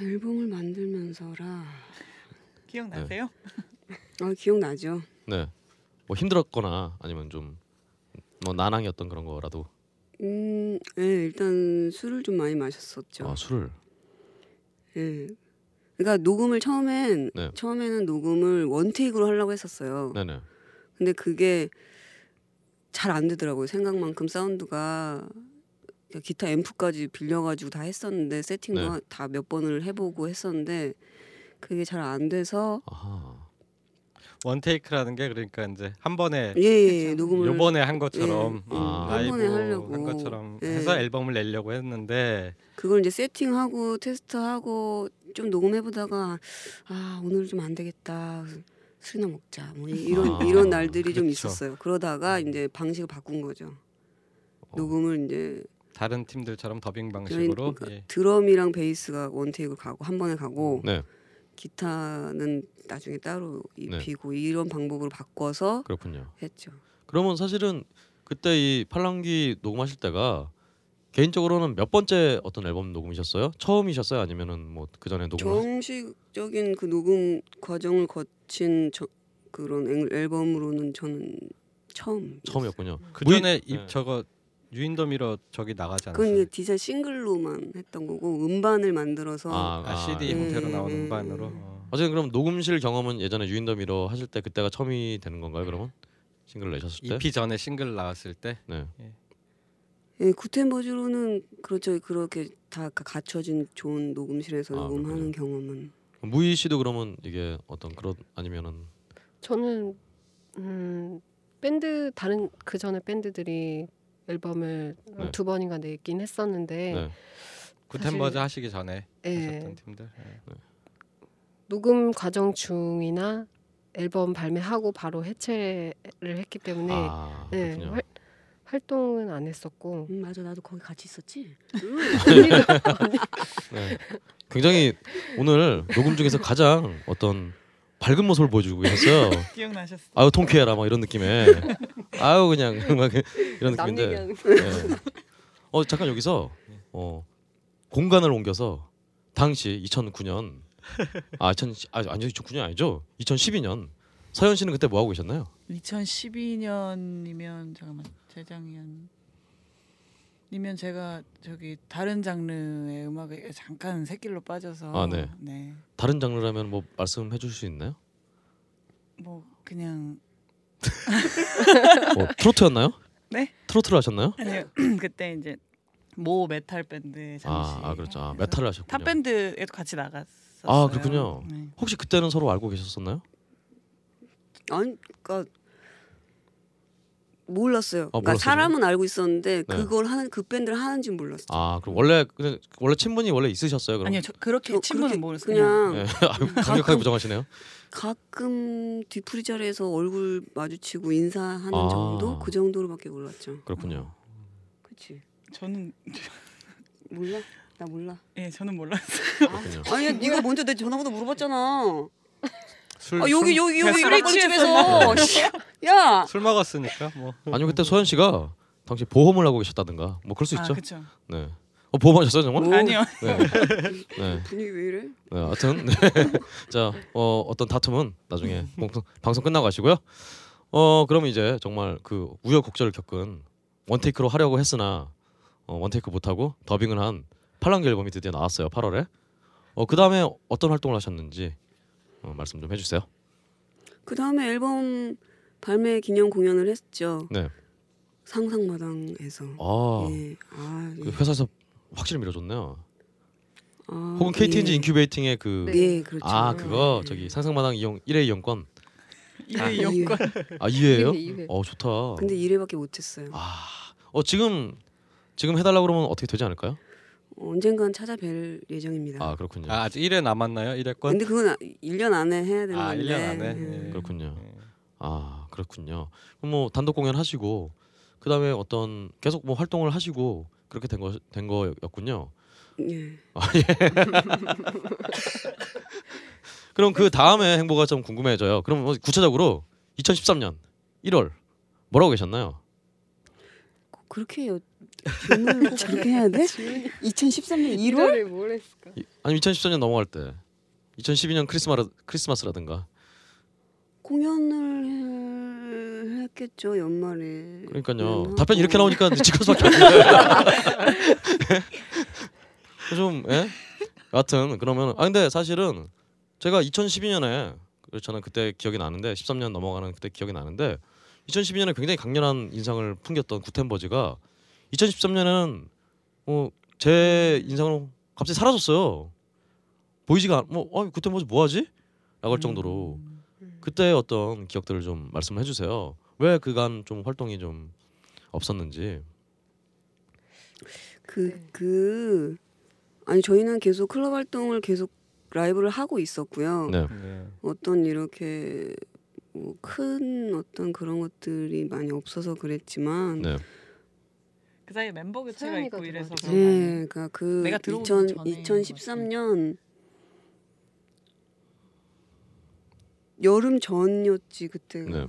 앨범을 만들면서라. 기억나세요? 아 기억나죠. 네. 뭐 힘들었거나 아니면 좀 뭐 난항이었던 그런 거라도 음, 예, 일단 술을 좀 많이 마셨었죠. 아, 술을 예. 그러니까 녹음을 처음엔 네. 처음에는 녹음을 원테이크로 하려고 했었어요. 네네 근데 그게 잘 안 되더라고요. 생각만큼 사운드가 그러니까 기타 앰프까지 빌려가지고 다 했었는데 세팅도 네. 다몇 번을 해보고 했었는데 그게 잘 안 돼서 아하 원테이크라는 게 그러니까 이제 한 번에 예, 예, 예, 녹음을 요번에 한 것처럼 예, 예, 아. 한 번에 하려고 한 것처럼 예. 해서 앨범을 내려고 했는데 그걸 이제 세팅하고 테스트하고 좀 녹음해 보다가 아 오늘 좀 안 되겠다 술이나 먹자 뭐 이- (laughs) 이런 아, 이런 날들이 좀 그렇죠. 있었어요. 그러다가 이제 방식을 바꾼 거죠. 어. 녹음을 이제 다른 팀들처럼 더빙 방식으로 그 예. 드럼이랑 베이스가 원테이크 가고 한 번에 가고 네 기타는 나중에 따로 네. 입히고 이런 방법으로 바꿔서 그렇군요. 했죠. 그러면 사실은 그때 이 팔랑기 녹음하실 때가 개인적으로는 몇 번째 어떤 앨범 녹음이셨어요? 처음이셨어요? 아니면은 뭐 그 전에 녹음? 정식적인 그 녹음 과정을 거친 저, 그런 앨- 앨범으로는 저는 처음 처음이었군요. 그 전에 입 네. 저거 You in the Mirror 저기 나가지 그건 않았어요? 이제 디지털 싱글로만 했던 거고 음반을 만들어서 아, 아, CD 예, 형태로 나온 예, 음반으로 예. 어. 어쨌든 그럼 녹음실 경험은 예전에 You in the Mirror 하실 때 그때가 처음이 되는 건가요? 그러면 싱글 내셨을 때? EP 전에 싱글 나왔을 때 네. 예, 구텐버즈로는 그렇죠 그렇게 다 가- 갖춰진 좋은 녹음실에서 아, 녹음하는 경험은 무희 씨도 그러면 이게 어떤 그런 아니면은 저는 음, 밴드 다른 그 전에 밴드들이 앨범을 네. 두 번인가 내긴 했었는데 네. 구텐버즈 하시기 전에 예, 하셨던 팀들 예. 녹음 과정 중이나 앨범 발매하고 바로 해체를 했기 때문에 아 네, 그렇군요. 활, 활동은 안 했었고 음, 맞아 나도 거기 같이 있었지 (laughs) 네. 굉장히 오늘 녹음 중에서 가장 어떤 밝은 모습을 보여주고 계셨어요. 기억나셨어? 아유 통쾌해라 막 이런 느낌에 아유 그냥 (laughs) 막 이런 남 느낌인데 예. 어 잠깐 여기서 어 공간을 옮겨서 당시 2009년 아 2000, 아 아니 2009년 아니죠 2012년 서현 씨는 그때 뭐 하고 계셨나요? 2012년이면 잠깐만 재작년 이면 제가 저기 다른 장르의 음악에 잠깐 새길로 빠져서 아, 네. 네. 다른 장르라면 뭐 말씀해 주실 수 있나요? 뭐 그냥 뭐 트로트였나요? 네? 트로트를 하셨나요? 아니요 (clears throat) 그때 이제 모 메탈 밴드 잠시 아, 아 그렇죠. 아, 메탈을 하셨군요. 탑 밴드에도 같이 나갔었어요. 아, 그렇군요. 네. 혹시 그때는 서로 알고 계셨었나요? 아니 그러니까 몰랐어요. 아, 그러니까 몰랐어요? 사람은 알고 있었는데 네. 그걸 하는 그 밴드를 하는지 몰랐어. 아 그럼 원래 그냥 원래 친분이 원래 있으셨어요? 그럼? 아니요 저 그렇게 저 친분은 그렇게 모르겠어요. 그냥 그냥 예. (laughs) 아유, 강력하게 가끔- 부정하시네요. 가끔 뒤풀이 자리에서 얼굴 마주치고 인사하는 아. 정도 그 정도로밖에 몰랐죠. 그렇군요. 그렇지. 저는 몰라? 나 몰라. 예 저는 몰랐어요. 그렇군요. 아니야 네가 먼저 내 전화번호 물어봤잖아. 술, 아 여기 술, 여기 여기 씨, (laughs) 야술 먹었으니까 뭐 아니면 그때 소연 씨가 당시 보험을 하고 계셨다든가 뭐 그럴 수 아 있죠. 그렇죠. 네. 어 보험하셨어요 정말? 오. 아니요. 네. 네. (laughs) 분위기 왜 이래? 네. 하여튼 네. (laughs) 자 어, 어떤 다툼은 나중에 방송, 방송 끝나고 하시고요. 어 그러면 이제 정말 그 우여곡절을 겪은 원테이크로 하려고 했으나 어, 원테이크 못하고 더빙을 한 팔랑귀 앨범이 드디어 나왔어요. 8월에. 어, 그 다음에 어떤 활동을 하셨는지 어, 말씀 좀 해주세요. 그 다음에 앨범 발매 기념 공연을 했죠. 네. 상상마당에서. 아, 예. 아, 예. 그 회사에서 확실히 밀어줬네요. 아, 혹은 KT&G 예. incubating의 그 네, 그렇죠. 아 그거 네. 저기 상상마당 이용 1회 이용권 이래 이- 연관. 아 2회예요? 이회, 이회. 어 좋다. 근데 1회밖에 못했어요. 아, 어 지금 지금 해달라 고 그러면 어떻게 되지 않을까요? 언젠간 찾아뵐 예정입니다. 아 그렇군요. 아, 아직 1회 남았나요? 1회권? 근데 그건 아- 1년 안에 해야 되는 아, 건데. 1년 안에? 예. 예. 그렇군요. 예. 아 그렇군요. 그럼 뭐 단독 공연 하시고 그 다음에 어떤 계속 뭐 활동을 하시고 그렇게 된 거 된 거였군요. 예. (laughs) 그럼 그 다음에 행보가 좀 궁금해져요. 그럼 뭐 구체적으로 2013년 1월 뭐라고 계셨나요? 꼭 그렇게 요 질문을 그렇게 해야 돼? 2013년 1월? 1월에 뭘 했을까? 이- 아니면 2014년 넘어갈 때 2012년 크리스마스 크리스마스라든가 공연을 해- 했겠죠 연말에. 그러니까요. 공연하고. 답변 이렇게 나오니까 지금 수밖에 안 돼요. (laughs) 좀 예? 여하튼 그러면 아 근데 사실은 제가 2012년에 저는 그때 기억이 나는데 13년 넘어가는 그때 기억이 나는데 2012년에 굉장히 강렬한 인상을 풍겼던 구텐버즈가 2013년에는 뭐제 인상으로 갑자기 사라졌어요. 보이지가 않, 뭐 어, 구텐버즈 뭐하지? 라고 할 정도로 그때 어떤 기억들을 좀 말씀해 주세요. 왜 그간 좀 활동이 좀 없었는지. 그 네. 그 아니 저희는 계속 클럽 활동을 계속 라이브를 하고 있었고요. 네. 네. 어떤 이렇게 뭐 큰 어떤 그런 것들이 많이 없어서 그랬지만 네. 그 사이에 멤버 교체가 있고 이래서 거 네? 그러니까 그 내가 들어오기 2000, 전에 2013년 여름 전이었지 그때. 네.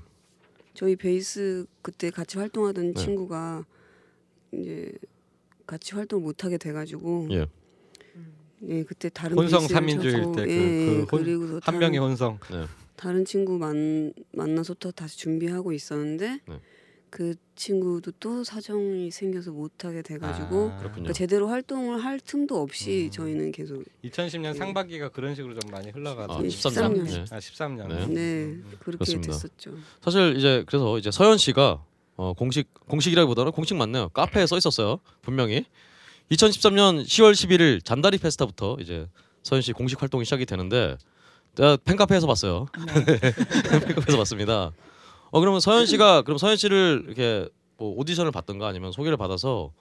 저희 베이스 그때 같이 활동하던 네. 친구가 이제 같이 활동 못 하게 돼가지고 예. 예 그때 다른 혼성 베이스를 삼인조일 찾고, 때 그- 예, 그 혼- 그리고서 한 다른- 명의 혼성. 다른 친구 만 만나서 또 다시 준비하고 있었는데 네. 그 친구도 또 사정이 생겨서 못 하게 돼가지고 아. 그러니까 제대로 활동을 할 틈도 없이 음. 저희는 계속 2010년 상반기가 그런 식으로 좀 많이 흘러가지고. 아, 예, 13년. 13년. 네. 아, 13년. 네. 네 음. 그렇게 그렇습니다. 됐었죠. 사실 이제 그래서 이제 서현 씨가 어, 공식 공식이라기보다는 공식 맞네요. 카페에 써 있었어요. 분명히 2013년 10월 11일 잔다리 페스타부터 이제 서현 씨 공식 활동이 시작이 되는데 제가 팬카페에서 봤어요. (laughs) 팬카페에서 봤습니다. 어 그러면 서현 씨가 그럼 서현 씨를 이렇게 뭐 오디션을 받던가 아니면 소개를 받아서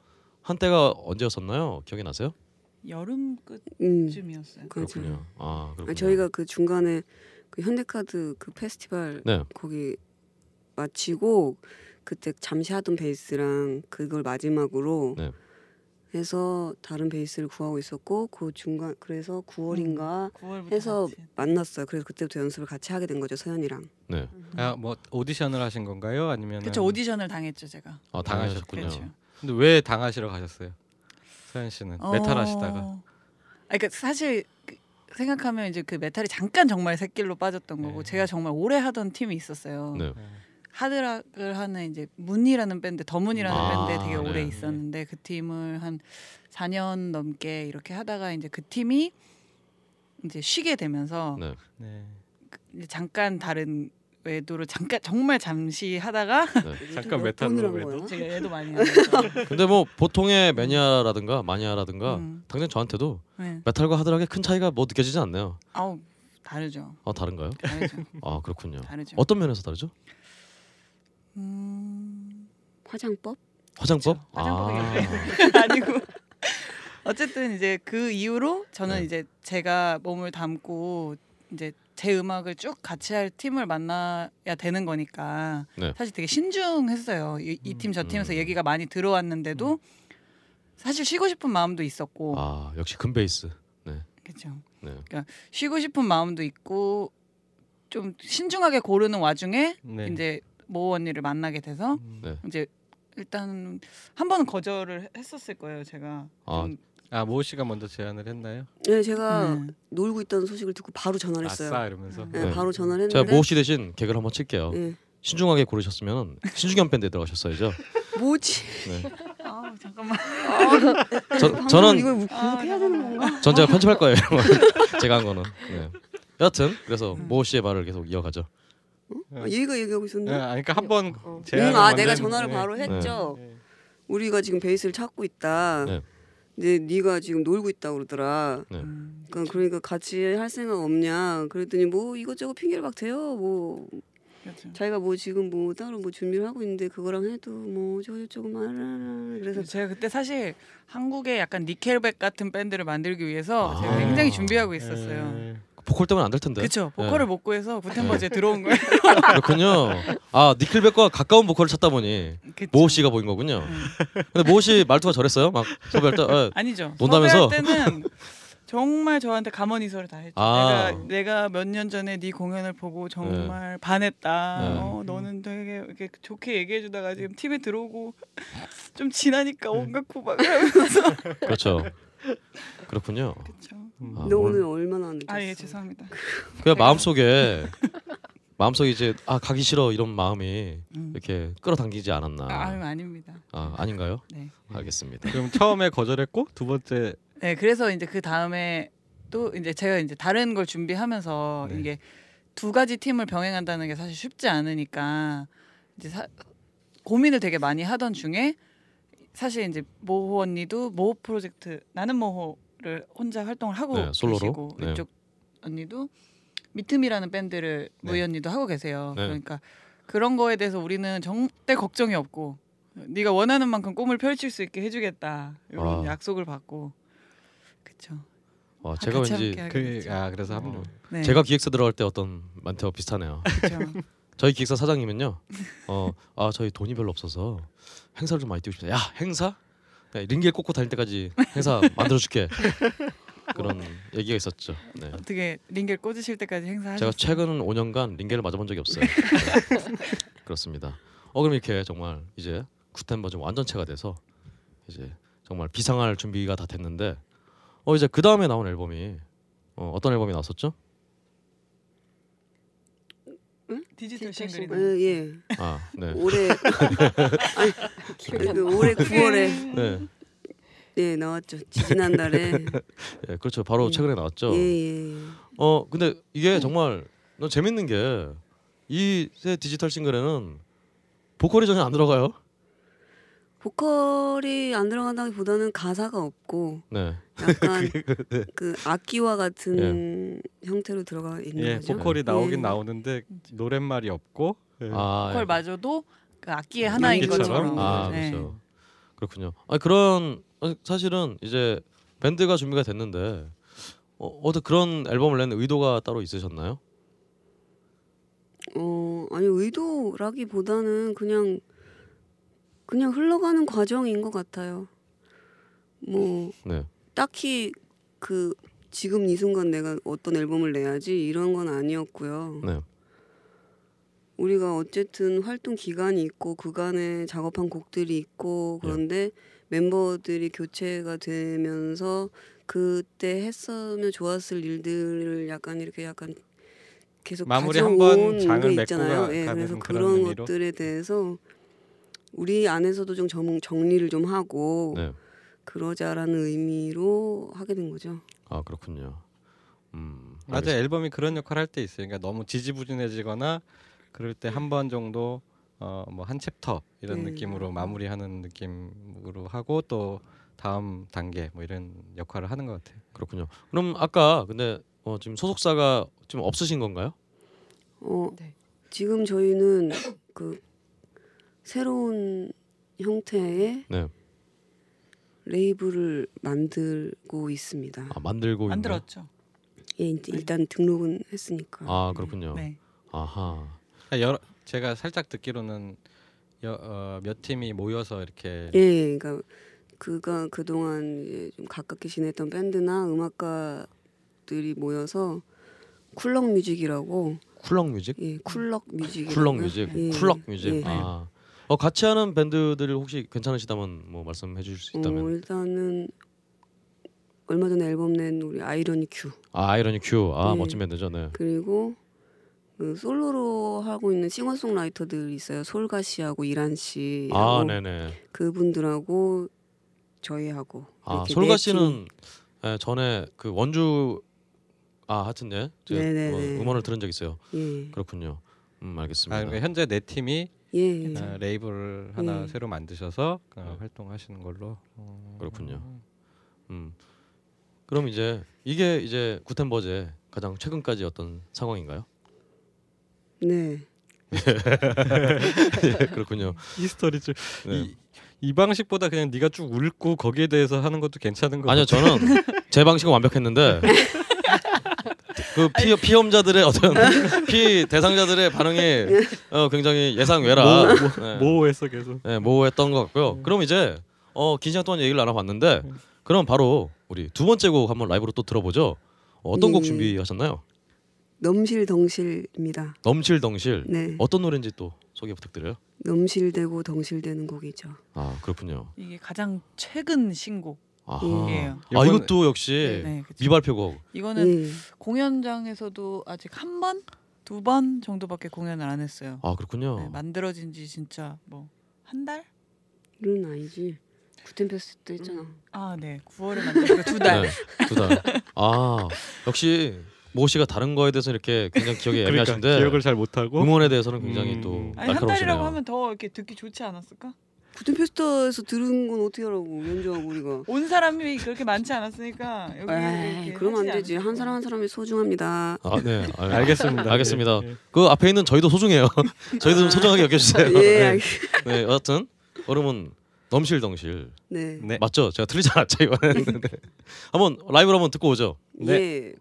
한때가 언제였었나요? 기억이 나세요? 여름 음, 끝쯤이었어요. 맞아요. 그렇군요. 아 그렇군요. 아, 저희가 그 중간에 그 현대카드 그 페스티벌 네. 거기 마치고 그때 잠시 하던 베이스랑 그걸 마지막으로 네. 해서 다른 베이스를 구하고 있었고 그 중간 그래서 9월인가 9월부터 해서 같이. 만났어요. 그래서 그때부터 연습을 같이 하게 된 거죠 서연이랑. 네. 아, 뭐 오디션을 하신 건가요? 아니면 그쵸 오디션을 당했죠 제가. 아 당하셨군요. 그렇죠. 근데 왜 당하시러 가셨어요? 서현 씨는 메탈 하시다가. 어... 아, 그러니까 사실 그- 생각하면 이제 그 메탈이 잠깐 정말 샛길로 빠졌던 거고 네. 제가 정말 오래 하던 팀이 있었어요. 네. 하드락을 하는 이제 문이라는 밴드, 더문이라는 아, 밴드에 되게 오래 네. 있었는데 그 팀을 한 4년 넘게 이렇게 하다가 이제 그 팀이 이제 쉬게 되면서 네. 네. 이제 잠깐 다른 외도를 잠깐 정말 잠시 하다가 (laughs) 잠깐 몇 메탈로 번을 한 외도? 제가 얘도 많이 (laughs) 하죠. 근데 뭐 보통의 매니아라든가 마니아라든가 음. 당장 저한테도 네. 메탈과 하드락의 큰 차이가 뭐 느껴지지 않네요. 아우 다르죠. 아 다른가요? 다르죠. 아 그렇군요. 다르죠. 어떤 면에서 다르죠? 음... 화장법? 화장법? 화장법이 아, (laughs) 아니고 (laughs) 어쨌든 이제 그 이후로 저는 네. 이제 제가 몸을 담고 이제 제 음악을 쭉 같이 할 팀을 만나야 되는 거니까 네. 사실 되게 신중했어요. 이 팀저 팀에서 음. 얘기가 많이 들어왔는데도 사실 쉬고 싶은 마음도 있었고 아 역시 금 베이스. 네. 그렇죠. 네. 그러니까 쉬고 싶은 마음도 있고 좀 신중하게 고르는 와중에 네. 이제 모 언니를 만나게 돼서 음. 네. 이제 일단 한 번은 거절을 했었을 거예요 제가 아, 좀 아, 모 씨가 먼저 제안을 했나요? 네 제가 음. 놀고 있다는 소식을 듣고 바로 전화를 했어요. 아싸 이러면서. 네, 네. 바로 전화를 제가 했는데 모호 씨 대신 개그를 한번 칠게요. 네. 신중하게 고르셨으면 신중현 밴드에 들어가셨어야죠. 뭐지? 네. 아 잠깐만. 저, 방송 저는 이걸 계속 해야 되는 건가? 전 제가 편집할 거예요. 제가 한 거는. 네. 여하튼 그래서 모 씨의 말을 계속 이어가죠. 아, 얘가 얘기하고 예, 있었네. 아니, 그러니까 한번 음, 제안을 아 내가 전화를 예. 바로 했죠. 예. 우리가 지금 베이스를 찾고 있다. 네. 근데 네가 지금 놀고 있다 고 그러더라. 네. 음, 그러니까, 그러니까 같이 할 생각 없냐? 그랬더니 뭐 이것저것 핑계를 막 대요. 뭐 그렇죠. 자기가 뭐 지금 뭐 따로 뭐 준비를 하고 있는데 그거랑 해도 뭐 저저저거 말하라. 그래서 제가 그때 사실 한국에 약간 니켈백 같은 밴드를 만들기 위해서 제가 아. 굉장히 준비하고 있었어요. 예. 보컬 때문에 안 될 텐데. 그렇죠. 네. 보컬을 못 구해서 구텐버즈에 들어온 거예요. 그렇군요. 아 니클백과 가까운 보컬을 찾다 보니 그쵸. 모호 씨가 보인 거군요. 근데 모호 씨 말투가 저랬어요? 막 섭외할 때. 아, 아니죠. 논다면서? 섭외할 때는 정말 저한테 감언이설을 다 했죠. 아. 내가 내가 몇 년 전에 네 공연을 보고 정말 반했다. 네. 어, 너는 되게 이렇게 좋게 얘기해주다가 지금 팀에 들어오고 좀 지나니까 온갖 구박을 하면서 그렇죠. 그렇군요. 그렇죠. 아, 너 오늘 얼마나 늦었어? 아 예 죄송합니다. 그냥 마음속에 (laughs) 마음속에 이제 아 가기 싫어 이런 마음이 음. 이렇게 끌어당기지 않았나. 아, 아유 아닙니다. 아 아닌가요? 네. 알겠습니다. 그럼 처음에 거절했고 두 번째 네, 그래서 이제 그 다음에 또 이제 제가 이제 다른 걸 준비하면서 네. 이게 두 가지 팀을 병행한다는 게 사실 쉽지 않으니까 이제 사, 고민을 되게 많이 하던 중에 사실 이제 모호 언니도 모호 프로젝트 나는 모호 를 혼자 활동을 하고 네, 솔로로. 계시고 네. 이쪽 언니도 미틈이라는 밴드를 네. 무희 언니도 하고 계세요. 네. 그러니까 그런 거에 대해서 우리는 절대 걱정이 없고 네가 원하는 만큼 꿈을 펼칠 수 있게 해주겠다 이런 아. 약속을 받고 그렇죠. 어, 제가 같이 왠지 그. 아 그래서 합류. 어, 네. 제가 기획사 들어갈 때 어떤 멘트와 비슷하네요. 그렇죠. (laughs) 저희 기획사 사장님은요. 어, 아 저희 돈이 별로 없어서 행사를 좀 많이 뛰고 싶다. 야 행사? 야, 링겔 꽂고 다닐 때까지 행사 (laughs) 만들어줄게. (laughs) 그런 얘기가 있었죠. 네. 어떻게 링겔 꽂으실 때까지 행사하셨어요? 제가 최근 5년간 링겔을 맞아본 적이 없어요. 네. (laughs) 그렇습니다. 어 그럼 이렇게 정말 이제 구텐버즈 완전체가 돼서 이제 정말 비상할 준비가 다 됐는데 어 이제 그 다음에 나온 앨범이 어, 어떤 앨범이 나왔었죠? 디지털 어, 싱글이 예. 아 네. (laughs) 올해 아니, 그 올해 9월에 네. 네 나왔죠. 지지난달에. (laughs) 예, 그렇죠. 바로 음. 최근에 나왔죠. 예, 예. 예. 어 근데 이게 정말 너무 재밌는 게 이 새 디지털 싱글에는 보컬이 전혀 안 들어가요. 보컬이 안 들어간다기보다는 가사가 없고 네. 약간 (laughs) 그 악기와 같은 형태로 들어가 있는 예, 거죠. 보컬이 나오긴 예. 나오는데 노랫말이 없고 예. 아 보컬 마저도 그 악기의 하나인 악기처럼? 것처럼. 아 네. 그렇죠. 그렇군요. 아 그런 어, 사실은 이제 밴드가 준비가 됐는데 어, 어떤 그런 앨범을 내는 의도가 따로 있으셨나요? 어 아니 의도라기보다는 그냥 그냥 흘러가는 과정인 것 같아요. 뭐 네. 딱히 그 지금 이 순간 내가 어떤 앨범을 내야지 이런 건 아니었고요. 네. 우리가 어쨌든 활동 기간이 있고 그간에 작업한 곡들이 있고 예. 그런데 멤버들이 교체가 되면서 그때 했으면 좋았을 일들을 약간 이렇게 약간 계속 마무리 가져온 한번 장을 게 맺고 있잖아요. 가- 예, 가는 그래서 그런 그런? 것들에 대해서 우리 안에서도 좀 정, 정리를 좀 하고 네. 그러자라는 의미로 하게 된 거죠. 아 그렇군요. 음. 맞아 앨범이 그런 역할 할때 있어요. 그러니까 너무 지지부진해지거나 그럴 때 한 번 정도 어 뭐 한 챕터 이런 네. 느낌으로 마무리하는 느낌으로 하고 또 다음 단계 뭐 이런 역할을 하는 것 같아요. 그렇군요. 그럼 아까 근데 어, 지금 소속사가 지금 없으신 건가요? 어, 네. 지금 저희는 그 새로운 형태의 네. 레이블을 만들고 있습니다. 아 만들고. 만들었죠. 예, 이제 일단 등록은 했으니까. 아 그렇군요. 네. 아하. 그러니까 여러, 제가 살짝 듣기로는 여, 어, 몇 팀이 모여서 이렇게 예, 예, 그러니까 그가 그 동안 이제 좀 가깝게 지냈던 밴드나 음악가들이 모여서 쿨럭 뮤직이라고 쿨럭 뮤직? 예, 쿨럭 뮤직 쿨럭 뮤직. 예, 쿨럭 뮤직. 예. 아. 어 같이 하는 밴드들 혹시 괜찮으시다면 뭐 말씀해 주실 수 있다면. 어, 일단은 얼마 전에 앨범 낸 우리 아이러니 큐 아 아이러니 큐. 아 네. 멋진 밴드죠. 네. 그리고 그 솔로로 하고 있는 싱어송라이터들 있어요. 솔가 씨하고 이란 씨. 아, 네네. 그분들하고 저희하고. 아, 이렇게 솔가 네 씨는 예, 전에 그 원주 아 하여튼 예, 제가 네네네. 어, 음원을 들은 적 있어요. 팀. 예. 그렇군요. 음 아, 알겠습니다. 그러니까 현재 네 팀이 예. 어, 레이블 하나 네. 새로 만드셔서 어, 네. 활동하시는 걸로. 어, 그렇군요. 음 그럼 이제 이게 이제 구텐버즈의 가장 최근까지 어떤 상황인가요? 네. (laughs) 예, 그렇군요. 이 스토리즈 네. 이, 이 방식보다 그냥 네가 쭉 읊고 거기에 대해서 하는 것도 괜찮은 거 아니요 같아요. 저는 (laughs) 제 방식은 완벽했는데 (laughs) 그 피, 피험자들의 어떤 (laughs) 피 대상자들의 반응이 어, 굉장히 예상 외라 네. 모호했어 계속. 네, 모호했던 것 같고요. 그럼 이제 어, 긴 시간 동안 얘기를 나눠봤는데 그럼 바로 우리 두 번째 곡 한번 라이브로 또 들어보죠. 어, 어떤 곡 네. 준비하셨나요? 넘실덩실입니다. 넘실덩실 네. 어떤 노래인지 또 소개 부탁드려요. 넘실대고 덩실대는 곡이죠. 아 그렇군요. 이게 가장 최근 신곡. 예. 아 이것도 역시 네, 그쵸. 미발표곡. 이거는 예. 공연장에서도 아직 한 번, 두 번 정도밖에 공연을 안 했어요. 아 그렇군요. 네, 만들어진 지 진짜 뭐 한 달? 이런 아니지. 구텐페스트 때 했잖아. 아, 네. 9월에 만들었고 두 달. 네, 두 달. 아 역시 모 씨가 다른 거에 대해서 이렇게 굉장히 기억이 그러니까 애매하신데 기억을 잘 못하고 음원에 대해서는 굉장히 음. 또 아니 한 달이라고 날카로우시네요. 하면 더 이렇게 듣기 좋지 않았을까? 구텐페스트에서 들은 건 어떻게 하라고 연주하고 우리가. 온 사람이 그렇게 많지 않았으니까 여기 에이, 그러면 안 되지. 한 않았을까? 사람 한 사람이 소중합니다. 아 네. 알, (laughs) 알겠습니다. 알겠습니다. 예, 예. 그 앞에 있는 저희도 소중해요. (laughs) 저희도 좀 소중하게 여겨주세요. 예, 알- 네, 여하튼 얼음은 넘실덩실 네. 네. 맞죠? 제가 틀리지 않았죠 이번엔. (laughs) 네. 한번 라이브로 한번 듣고 오죠. 네. 예.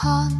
고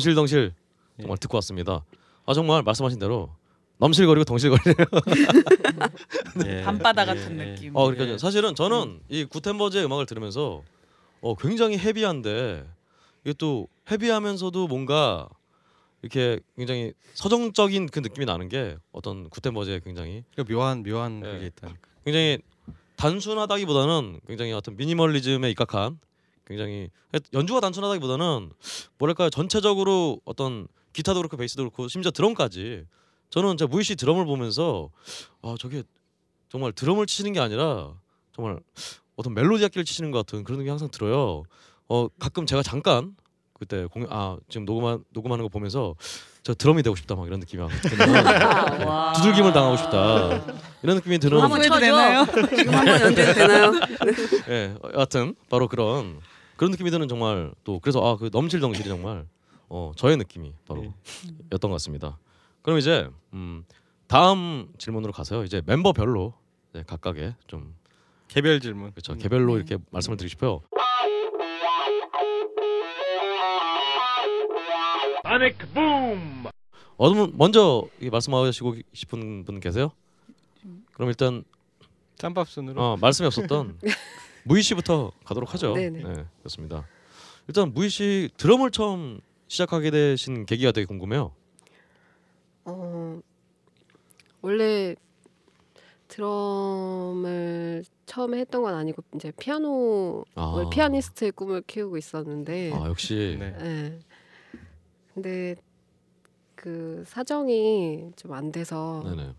넘실덩실 예. 정말 듣고 왔습니다. 아 정말 말씀하신 대로 넘실거리고 덩실거리네요. (laughs) 예. 밤바다 같은 예. 느낌. 어 그러니까 예. 사실은 저는 이 구텐버즈의 음악을 들으면서 어 굉장히 헤비한데 이게 또 헤비하면서도 뭔가 이렇게 굉장히 서정적인 그 느낌이 나는 게 어떤 구텐버즈의 굉장히 그 묘한 묘한 예. 그게 있다니까. 굉장히 단순하다기보다는 굉장히 어떤 미니멀리즘에 입각한 굉장히 연주가 단순하다기보다는 뭐랄까 전체적으로 어떤 기타도 그렇고 베이스도 그렇고 심지어 드럼까지 저는 제 무희 씨 드럼을 보면서 아 저게 정말 드럼을 치는 게 아니라 정말 어떤 멜로디 악기를 치시는 것 같은 그런 느낌이 항상 들어요. 어 가끔 제가 잠깐 그때 공연 아 지금 녹음한 녹음하는 거 보면서 저 드럼이 되고 싶다 막 이런 느낌이 막 드는 (laughs) 와. 두들김을 당하고 싶다 이런 느낌이 드는 한번 해도 쳐줘. 되나요? 지금 한번 연주해도 되나요? 예, (laughs) 여하튼 바로 그런 그런 느낌이 드는 정말 또 그래서 아 그 넘실덩실이 정말 어 저의 느낌이 바로 네. 였던 것 같습니다. 그럼 이제 음 다음 질문으로 가서요. 이제 멤버별로 네, 각각의 좀 개별 질문. 그렇죠 음. 개별로 네. 이렇게 말씀을 드리고 싶어요. 어느 분 먼저 이 말씀하시고 싶은 분 계세요? 그럼 일단 짬밥 순으로. 어, 말씀이 없었던 (laughs) 무희 씨부터 가도록 하죠. 네네. 네, 그렇습니다. 일단 무희 씨 드럼을 처음 시작하게 되신 계기가 되게 궁금해요. 어, 원래 드럼을 처음에 했던 건 아니고 이제 피아노 아, 피아니스트의 꿈을 키우고 있었는데 아 역시 네. 예. 근데 그 사정이 좀 안 돼서 네네.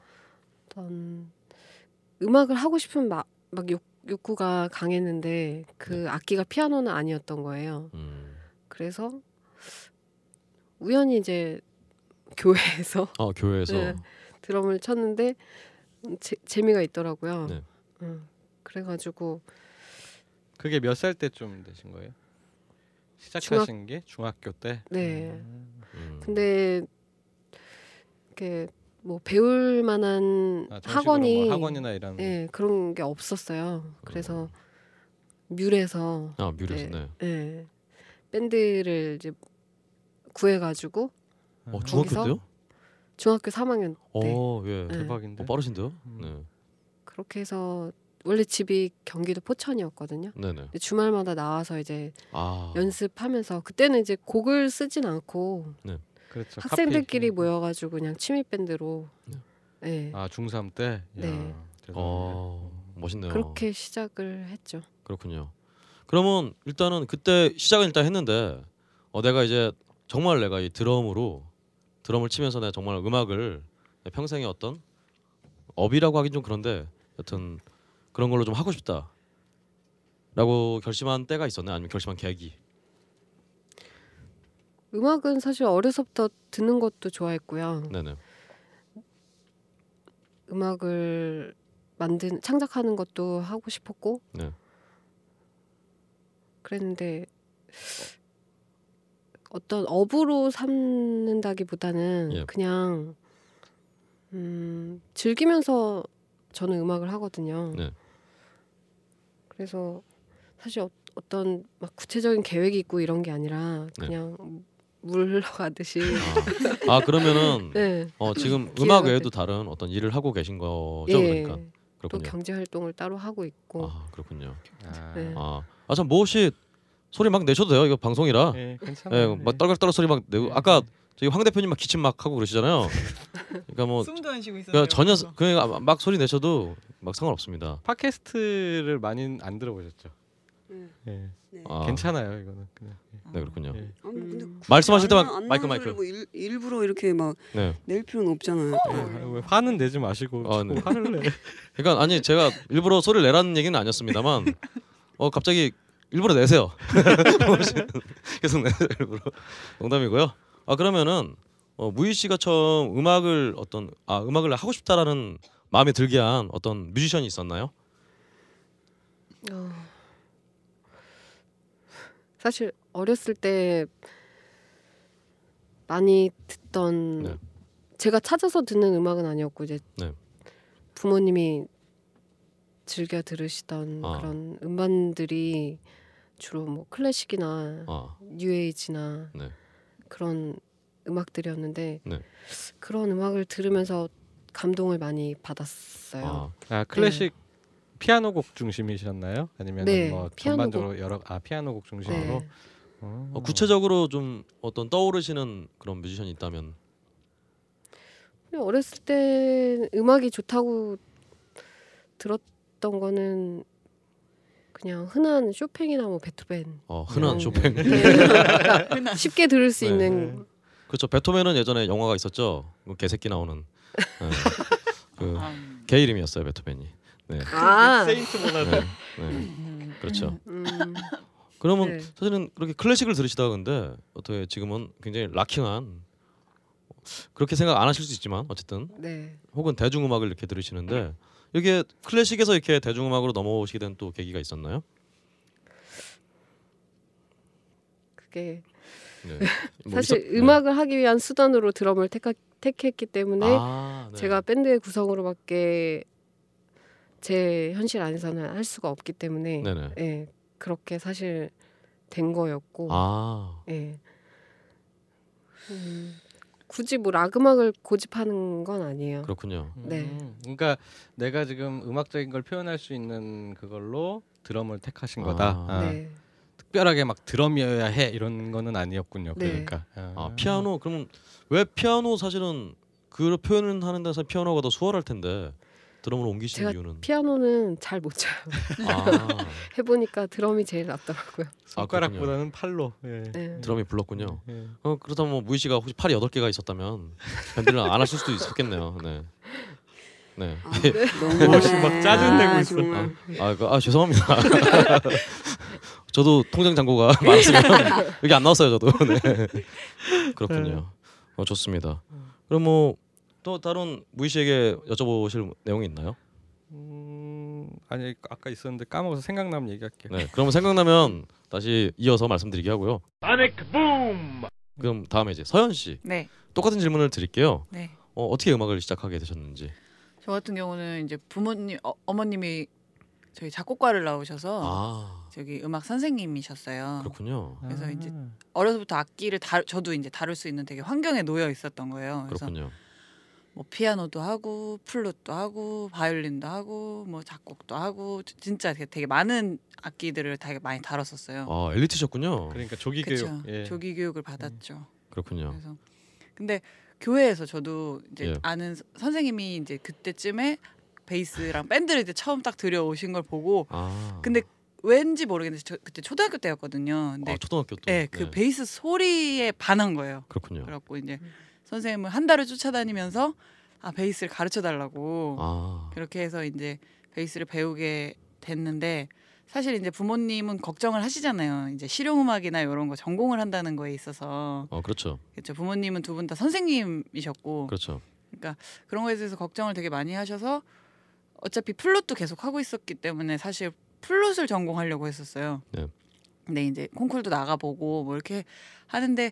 어떤 음악을 하고 싶은 막, 막 욕, 욕구가 강했는데 그 네. 악기가 피아노는 아니었던 거예요. 음. 그래서 우연히 이제 교회에서 아 교회에서 네. 드럼을 쳤는데 제, 재미가 있더라고요. 네. 음, 그래가지고 그게 몇 살 때쯤 되신 거예요? 시작하신 게 중학교 때. 네. 음. 근데 이렇게 뭐 배울 만한 아, 학원이 뭐 학원이나 이런. 예 그런 게 없었어요. 그래서 뮤에서 아 뮤레스 네. 네. 예 밴드를 이제 구해가지고 어 아, 중학교? 때요? 중학교 3학년 때 어 예. 네. 대박인데. 어, 빠르신데요? 음. 네. 그렇게 해서 원래 집이 경기도 포천이었거든요. 네네. 근데 주말마다 나와서 이제 아 연습하면서 그때는 이제 곡을 쓰진 않고 그렇죠. 학생들끼리 카피. 모여가지고 그냥 취미 밴드로 네. 네. 아 중3 때. 야, 네. 어 멋있네요. 그렇게 시작을 했죠. 그렇군요. 그러면 일단은 그때 시작은 일단 했는데 어 내가 이제 정말 내가 이 드럼으로 드럼을 치면서 내가 정말 음악을 내 평생의 어떤 업이라고 하긴 좀 그런데 여튼 그런 걸로 좀 하고 싶다. 라고 결심한 때가 있었나요? 아니면 결심한 계기? 음악은 사실 어려서부터 듣는 것도 좋아했고요. 네네. 음악을 만든 창작하는 것도 하고 싶었고 네. 그랬는데 어떤 업으로 삼는다기보다는 예. 그냥 음, 즐기면서 저는 음악을 하거든요. 네. 그래서 사실 어, 어떤 막 구체적인 계획이 있고 이런 게 아니라 네. 그냥 물 흘러가듯이 아, 아 그러면은 네. 어 지금 기회가 음악 외에도 됐- 다른 어떤 일을 하고 계신 거죠? 예. 그러니까 또 그렇군요. 경제 활동을 따로 하고 있고 아 그렇군요. 아, 네. 아, 아참 모 혹시 소리 막 내셔도 돼요? 이거 방송이라. 예, 괜찮아요. 예, 막 떨각떨각 소리 막 내고 네. 아까 저희 황 대표님 막 기침 막 하고 그러시잖아요. 그러니까 뭐 숨도 안 쉬고 있었어요. 그냥 전혀 그냥 막 소리 내셔도 막 상관없습니다. 팟캐스트를 많이 안 들어보셨죠? 네. 예. 네. 아, 괜찮아요, 이거는 그냥. 네 그렇군요. 예. 아니, 뭐 근데 음. 굳이 말씀하실 안 때만 나- 안 마이크, 나오는 마이크. 소리를 뭐 일, 일부러 이렇게 막 네. 낼 필요는 없잖아요. 예. 아, 왜 화는 내지 마시고 아, 자꾸 네. 화를 내. (laughs) 그러니까 아니 제가 일부러 소리를 내라는 얘기는 아니었습니다만 어 갑자기 일부러 내세요. (laughs) 계속 내세요 일부러. 농담이고요. 아 그러면은 어, 무희 씨가 처음 음악을 어떤 아 음악을 하고 싶다라는 마음에 들게 한 어떤 뮤지션이 있었나요? 어, 사실 어렸을 때 많이 듣던 네. 제가 찾아서 듣는 음악은 아니었고 이제 네. 부모님이 즐겨 들으시던 아. 그런 음반들이 주로 뭐 클래식이나 아 뉴에이지나 네. 그런 음악들이었는데 네. 그런 음악을 들으면서 감동을 많이 받았어요. 아, 아 클래식 피아노 곡 중심이셨나요? 아니면 네, 뭐 피아노 전반적으로 여러 아 피아노 곡 중심으로 네. 어. 어, 구체적으로 좀 어떤 떠오르시는 그런 뮤지션이 있다면 어렸을 때 음악이 좋다고 들었던 거는 그냥 흔한 쇼팽이나 뭐 베토벤 어, 흔한 음. 쇼팽. (laughs) 흔한 쉽게 들을 수 네. 있는 그렇죠. 베토벤은 예전에 영화가 있었죠. 그 개새끼 나오는 네. (laughs) 그 음. 개 이름이었어요 베토벤이. 네. 아 세인트 버나드 네. 네. 음. 그렇죠. 음, 그러면 네. 사실은 그렇게 클래식을 들으시다가 근데 어떻게 지금은 굉장히 rocking한 그렇게 생각 안 하실 수 있지만 어쨌든 네. 혹은 대중음악을 이렇게 들으시는데 이게 클래식에서 이렇게 대중음악으로 넘어오시게 된 또 계기가 있었나요? 그게 네. (laughs) 뭐 사실 있었- 네. 음악을 하기 위한 수단으로 드럼을 택하, 택했기 때문에 아, 네. 제가 밴드의 구성으로밖에 제 현실 안에서는 할 수가 없기 때문에 네네. 예, 그렇게 사실 된 거였고 아 예. 음, 굳이 뭐 락 음악을 고집하는 건 아니에요. 그렇군요. 네. 음, 그러니까 내가 지금 음악적인 걸 표현할 수 있는 그걸로 드럼을 택하신 거다. 아. 아, 네. 특별하게 막 드럼이어야 해 이런 거는 아니었군요. 네. 그러니까 아 피아노 그러면 왜 피아노 사실은 그 표현을 하는 데서 피아노가 더 수월할 텐데 드럼으로 옮기신 제가 이유는 피아노는 잘 못 쳐요. 아 (laughs) 해보니까 드럼이 제일 낫더라고요. (laughs) 손가락보다는 팔로. 예. 네. 드럼이 불렀군요. 예. 어 그렇다면 뭐 무희 씨가 혹시 팔이 여덟 개가 있었다면 밴드를 안 하실 수도 있었겠네요. 네. 네. 아, (laughs) 너무 혹시 막 짜증내고 있어. 정말. 아, 그, 아 죄송합니다. 저도 통장 잔고가 많았으면 여기 안 나왔어요 저도. 네. 그렇군요. 어, 좋습니다. 그럼 뭐 또 다른 무희 씨에게 여쭤보실 내용이 있나요? 음, 아니 아까 있었는데 까먹어서 생각나면 얘기할게요. 네. 그러면 생각나면 다시 이어서 말씀드리게 하고요. 그럼 다음에 이제 서현 씨 네, 똑같은 질문을 드릴게요. 네. 어, 어떻게 음악을 시작하게 되셨는지. 저 같은 경우는 이제 부모님 어, 어머님이 저희 작곡과를 나오셔서 아 저기 음악 선생님이셨어요. 그렇군요. 그래서 이제 어려서부터 악기를 다 저도 이제 다룰 수 있는 되게 환경에 놓여 있었던 거예요. 그래서 그렇군요. 뭐 피아노도 하고 플룻도 하고 바이올린도 하고 뭐 작곡도 하고 지- 진짜 되게, 되게 많은 악기들을 되게 많이 다뤘었어요. 아 엘리트셨군요. 그러니까 조기 그쵸. 교육. 예. 조기 교육을 받았죠. 그렇군요. 그래서 근데 교회에서 저도 이제 예. 아는 서- 선생님이 이제 그때쯤에 베이스랑 밴드를 이제 처음 딱 들여오신 걸 보고 아 근데 왠지 모르겠는데 저 그때 초등학교 때였거든요. 근데 아, 초등학교 때. 네, 그 베이스 소리에 반한 거예요. 그렇군요. 그래갖고 이제 선생님을 한 달을 쫓아다니면서 아 베이스를 가르쳐 달라고 아 그렇게 해서 이제 베이스를 배우게 됐는데 사실 이제 부모님은 걱정을 하시잖아요. 이제 실용음악이나 이런 거 전공을 한다는 거에 있어서 어 그렇죠. 그렇죠. 부모님은 두 분 다 선생님이셨고 그렇죠. 그런 거에 대해서 걱정을 되게 많이 하셔서 어차피 플룻도 계속 하고 있었기 때문에 사실 플룻을 전공하려고 했었어요. 네. 근데 이제 콩쿨도 나가보고 뭐 이렇게 하는데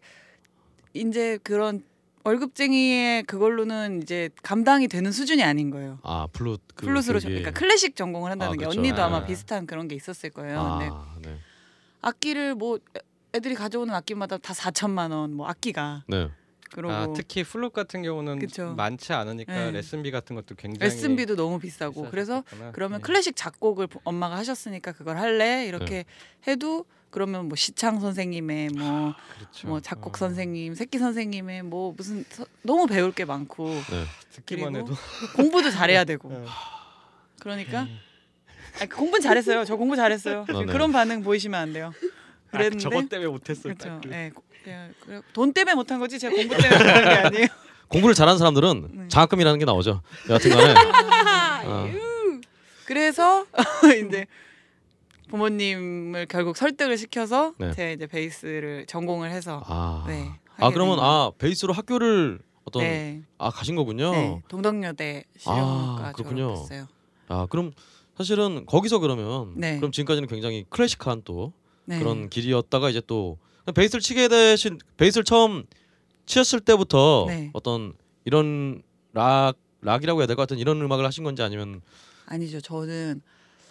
이제 그런 월급쟁이의 그걸로는 이제 감당이 되는 수준이 아닌 거예요. 아 플룻 그 플룻으로 전- 그러니까 클래식 전공을 한다는 아, 게 그렇죠. 언니도 아마 네. 비슷한 그런 게 있었을 거예요. 근데 아 네. 악기를 뭐 애- 애들이 가져오는 악기마다 다 4천만 원 뭐 악기가 네. 그러고 아, 특히 플룻 같은 경우는 그쵸. 많지 않으니까 네. 레슨비 같은 것도 굉장히 레슨비도 너무 비싸고 그래서. 그러면 예. 클래식 작곡을 부- 엄마가 하셨으니까 그걸 할래 이렇게 해도 그러면 뭐 시창 선생님의 뭐, 그렇죠. 뭐 작곡 어, 선생님, 새끼 선생님의 뭐 무슨 서- 너무 배울 게 많고 네. 듣기만 그리고 해도 공부도 잘해야 되고 어. 그러니까 아, 공부는 잘했어요. 저 공부 잘했어요. 아, 네. 그런 반응 보이시면 안 돼요. 아, 그랬는데 저것 때문에 못했을 그렇죠. 때. 예, 고- 예, 그래- 돈 때문에 못한 거지 제가 공부 때문에 못한 게 아니에요. (laughs) 공부를 잘하는 사람들은 네. 장학금이라는 게 나오죠. 여하튼간에 (laughs) 아, 그래서 (laughs) 이제 부모님을 결국 설득을 시켜서 네. 제가 이제 베이스를 전공을 해서 아, 네. 아 그러면. 아 베이스로 학교를 어떤 네, 아 가신 거군요. 네, 동덕여대 실용음악과 아, 그렇군요. 졸업했어요. 아 그럼 사실은 거기서 그러면 네. 그럼 지금까지는 굉장히 클래식한 또 네. 그런 길이었다가 이제 또 베이스를 치게 되신 베이스를 처음 치셨을 때부터 네. 어떤 이런 락 락이라고 해야 될 것 같은 이런 음악을 하신 건지 아니면 아니죠. 저는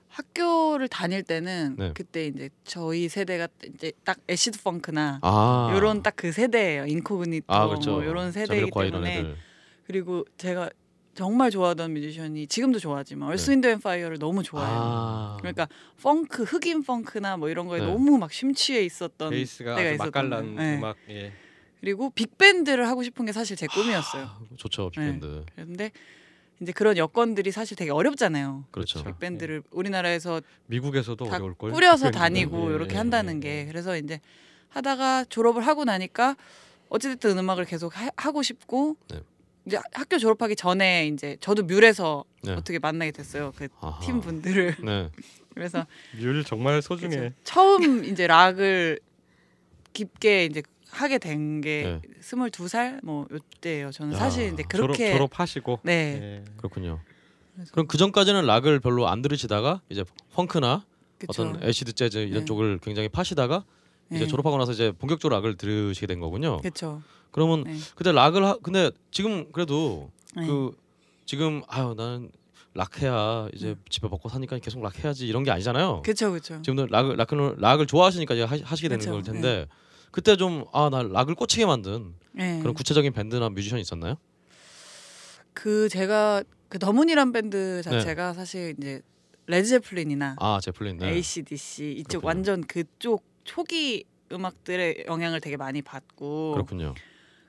학교를 다닐 때는 네. 그때 이제 저희 세대가 이제 딱 acid 펑크나 아 요런 딱 그 세대예요. Incognito 아 그렇죠. 뭐 요런 세대이기 때문에. 그리고 제가 정말 좋아하던 뮤지션이 지금도 좋아하지만 네. Earth Wind and Fire를 너무 좋아해요. 아 그러니까 펑크 흑인 펑크나 뭐 이런 거에 네. 너무 막 심취해 있었던 베이스가 때가 있었던 맛깔난. 네. 음악. 예. 그리고 빅밴드를 하고 싶은 게 사실 제 꿈이었어요. 아, 좋죠 네. 빅밴드. 그런데 이제 그런 여건들이 사실 되게 어렵잖아요. 그렇죠. 그렇죠. 빅밴드를 우리나라에서 미국에서도 다 어려울 걸. 꾸려서 다니고 예, 이렇게 예, 한다는 예, 게 예. 그래서 이제 하다가 졸업을 하고 나니까 어찌됐든 음악을 계속 하, 고 싶고 네. 이제 학교 졸업하기 전에 이제 저도 뮬에서 네. 어떻게 만나게 됐어요 그. 팀 분들을 네. (laughs) 그래서 뮬 정말 소중해. 처음 이제 락을 깊게 이제 하게 된게 네. 스물두 살 뭐 요때예요 저는 야. 사실 졸업, 그렇게 졸업하시고. 네 예. 그렇군요. 그래서- 그럼 그 전까지는 락을 별로 안 들으시다가 이제 펑크나 그쵸. 어떤 acid 재즈 이런 네. 쪽을 굉장히 파시다가 이제 네. 졸업하고 나서 이제 본격적으로 락을 들으시게 된 거군요. 그쵸 그러면 네. 그때 락을 하, 근데 지금 그래도 네. 그 지금 아유 나는 락해야 이제 집에 먹고 사니까 계속 락해야지 이런 게 아니잖아요. 그쵸 그쵸 지금도 락을 락을 락을 좋아하시니까 이제 하, 시게 되는 그쵸. 걸 텐데 그때 좀 아 나 락을 꽂히게 만든 네. 그런 구체적인 밴드나 뮤지션 있었나요? 그 제가 그 더문이란 밴드 네. 자체가 사실 이제 Led Zeppelin이나 아 제플린 네. ACDC 이쪽 그렇군요. 완전 그쪽 초기 음악들의 영향을 되게 많이 받고 그렇군요.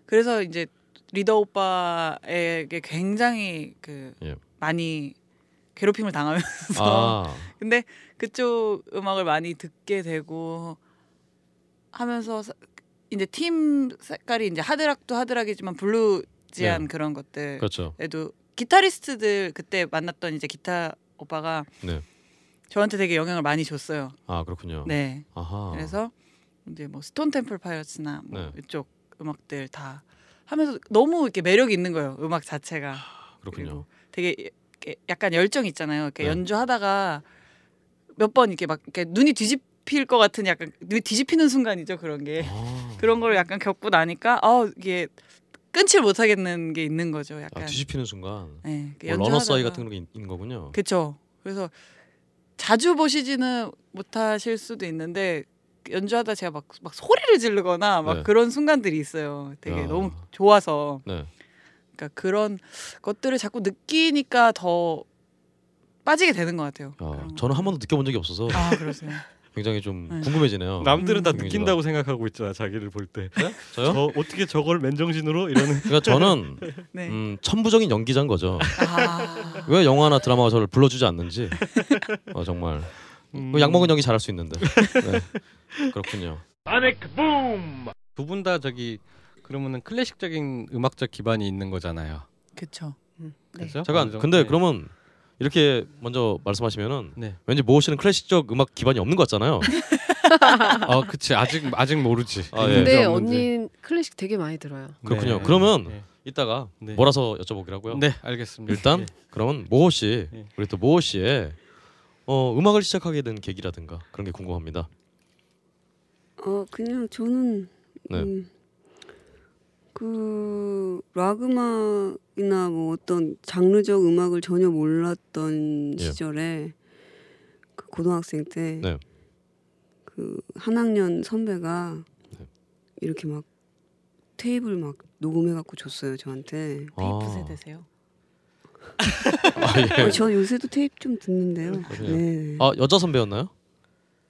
그래서 이제 리더 오빠에게 굉장히 그 예. 많이 괴롭힘을 당하면서 아 (laughs) 근데 그쪽 음악을 많이 듣게 되고 하면서 사- 이제 팀 색깔이 이제 하드락도 하드락이지만 블루지한 네. 그런 것들 그렇죠. 기타리스트들 그때 만났던 이제 기타 오빠가 네. 저한테 되게 영향을 많이 줬어요. 아 그렇군요. 네. 아하. 그래서 이제 뭐 Stone Temple Pilots나 뭐 네. 이쪽 음악들 다 하면서 너무 이렇게 매력이 있는 거예요. 음악 자체가. 그렇군요. 되게 약간 열정 있잖아요. 이렇게 네. 연주하다가 몇 번 이렇게 막 이렇게 눈이 뒤집힐 것 같은 약간 뒤집히는 순간이죠. 그런 게. 아, 그런 걸 약간 겪고 나니까 아 이게 끊질 못하겠는 게 있는 거죠. 약간. 아 뒤집히는 순간 네. 뭐 runner's high 같은 게 있- 있는 거군요. 그렇죠. 그래서 자주 보시지는 못하실 수도 있는데 연주하다 제가 막, 막 소리를 지르거나 막 네. 그런 순간들이 있어요. 되게 야. 너무 좋아서 네. 그러니까 그런 것들을 자꾸 느끼니까 더 빠지게 되는 것 같아요. 야, 저는 거. 한 번도 느껴본 적이 없어서 아 그러세요. (laughs) 굉장히 좀 네. 궁금해지네요. 남들은 다 음. 느낀다고 생각하고 있잖아 자기를 볼 때. 네? 저요? 저 어떻게 저걸 맨정신으로 이러는. (laughs) 그러니까 저는 (laughs) 네. 음, 천부적인 연기자인 거죠. 아 왜 영화나 드라마가 저를 불러주지 않는지 어, 정말 음. 약 먹은 연기 잘할 수 있는데 네. 그렇군요. 두분 다 저기 그러면은 클래식적인 음악적 기반이 있는 거잖아요. 그렇죠. 네. 그렇죠? 잠깐? 근데 네. 그러면 이렇게 먼저 말씀하시면은 네. 왠지 모호 씨는 클래식적 음악 기반이 없는 것 같잖아요. (laughs) 아, 그치 아직 아직 모르지. 아, 예. 근데. 언니 클래식 되게 많이 들어요. 그렇군요. 네. 그러면 네. 이따가 네. 몰아서 여쭤보기라고요. 네, 알겠습니다. 일단 예. 그러면 모호 씨 예. 우리 또 모호 씨의 어, 음악을 시작하게 된 계기라든가 그런 게 궁금합니다. 어 그냥 저는 네. 음, 그 락음악이나 뭐 어떤 장르적 음악을 전혀 몰랐던 예. 시절에 그 고등학생 때 네. 그한 학년 선배가 네. 이렇게 막 테이블 막 녹음해 갖고 줬어요 저한테. 테이프 아. 세대세요? (laughs) 아, 예. 어, 저 요새도 테이프 좀 듣는데요. 네. 아 여자 선배였나요?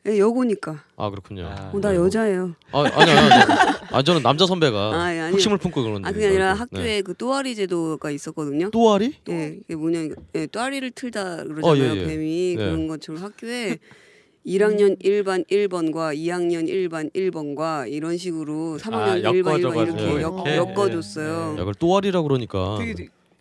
예, 여고니까. 아 그렇군요. 아, 어, 나 여자예요. 아 아니 아니 아니. 아 저는 남자 선배가 아, 예, 아니. 흑심을 품고 그런. 아 그게 아니라 줄 알고. 학교에 네. 그 또아리 제도가 있었거든요. 또아리? 예, 이게 뭐냐, 예, 또아리를 틀다 그러잖아요, 어, 예, 예. 뱀이 네. 그런 것처럼 학교에 1학년 1반 1번과 2학년 1반 1번과 이런 식으로 3학년 아, 1반 1번 엮어줘가지고 이렇게 엮어줬어요. 야, 그걸 또아리라 그러니까 되게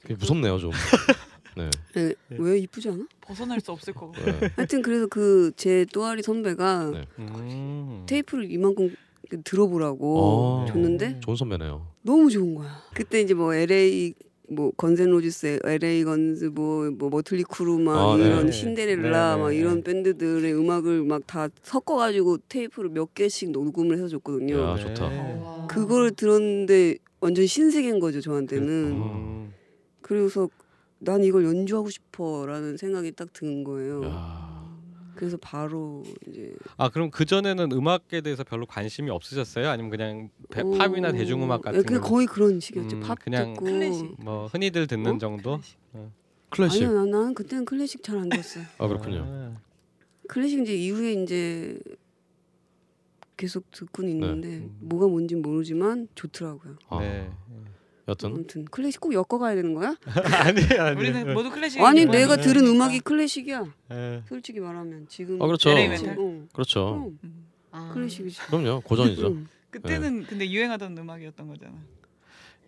되게 무섭네요 좀. (laughs) 네. 예, 왜 이쁘지 않아? 벗어날 수 없을 것 같아요. 네. 하여튼 그래서 그 제 또아리 선배가 네. 음. 테이프를 이만큼 들어보라고 어. 줬는데 좋은 선배네요. 너무 좋은 거야. 그때 이제 뭐 LA 뭐 Guns N' Roses, LA Guns 뭐, 뭐 Mötley Crüe 막 아, 네. 이런 네. Cinderella 네, 막 네, 이런 네. 밴드들의 음악을 막 다 섞어가지고 테이프를 몇 개씩 녹음을 해서 줬거든요. 야, 좋다. 네. 그걸 들었는데 완전 신세계인 거죠 저한테는. 음. 그래서 난 이걸 연주하고 싶어라는 생각이 딱 든 거예요. 야. 그래서 바로 이제 아 그럼 그 전에는 음악에 대해서 별로 관심이 없으셨어요? 아니면 그냥 배- 어, 팝이나 대중음악 같은 예, 그냥 거? 거의 그런 식이었죠. 음, 팝 그냥 듣고 클래식. 뭐 흔히들 듣는 어? 정도? 클래식. 아니요, 난- 나는 그때는 클래식 잘 안 들었어요. 아 그렇군요. 아, 클래식 이제 이후에 이제 계속 듣고는 있는데 음. 뭐가 뭔지 모르지만 좋더라고요. 아, 네. 여튼 아무튼 클래식 꼭 엮어가야 되는 거야? (laughs) 아니 아니. 우리는 모두 클래식. 아니 네. 내가 네. 들은 음악이 클래식이야. 예. 솔직히 말하면 지금 아 그렇죠. 메탈? 어, 그렇죠. 그럼 아. 클래식이지. 그럼요. 고전이죠. 응. 그때는 근데 유행하던 음악이었던 거잖아.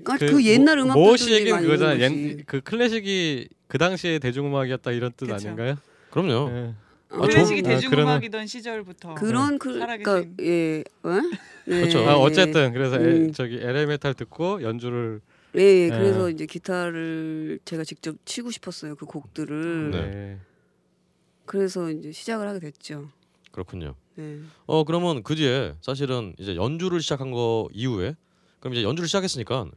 아, 그, 옛날 모- 음악들도 모 이제 씨에게는 많이 그거잖아. 옛, 그 클래식이 그 당시에 대중음악이었다 이런 뜻 그쵸. 아닌가요? 그럼요. 예. 어, 클래식이 아, 대중음악이던 시절부터 그런 그. 그러니까 예, 어? 네, 그렇죠. 아, 어쨌든 그래서 에- 음. 저기 LA 메탈 듣고 연주를 예, 예, 네. 그래서 이제 기타를 제가 직접 치고 싶었어요 그 곡들을. 네. 네. 그래서 이제 시작을 하게 됐죠. 그렇군요. 네. 어 그러면 그 뒤에 사실은 이제 연주를 시작한 거 이후에 그럼 이제 연주를 시작했으니까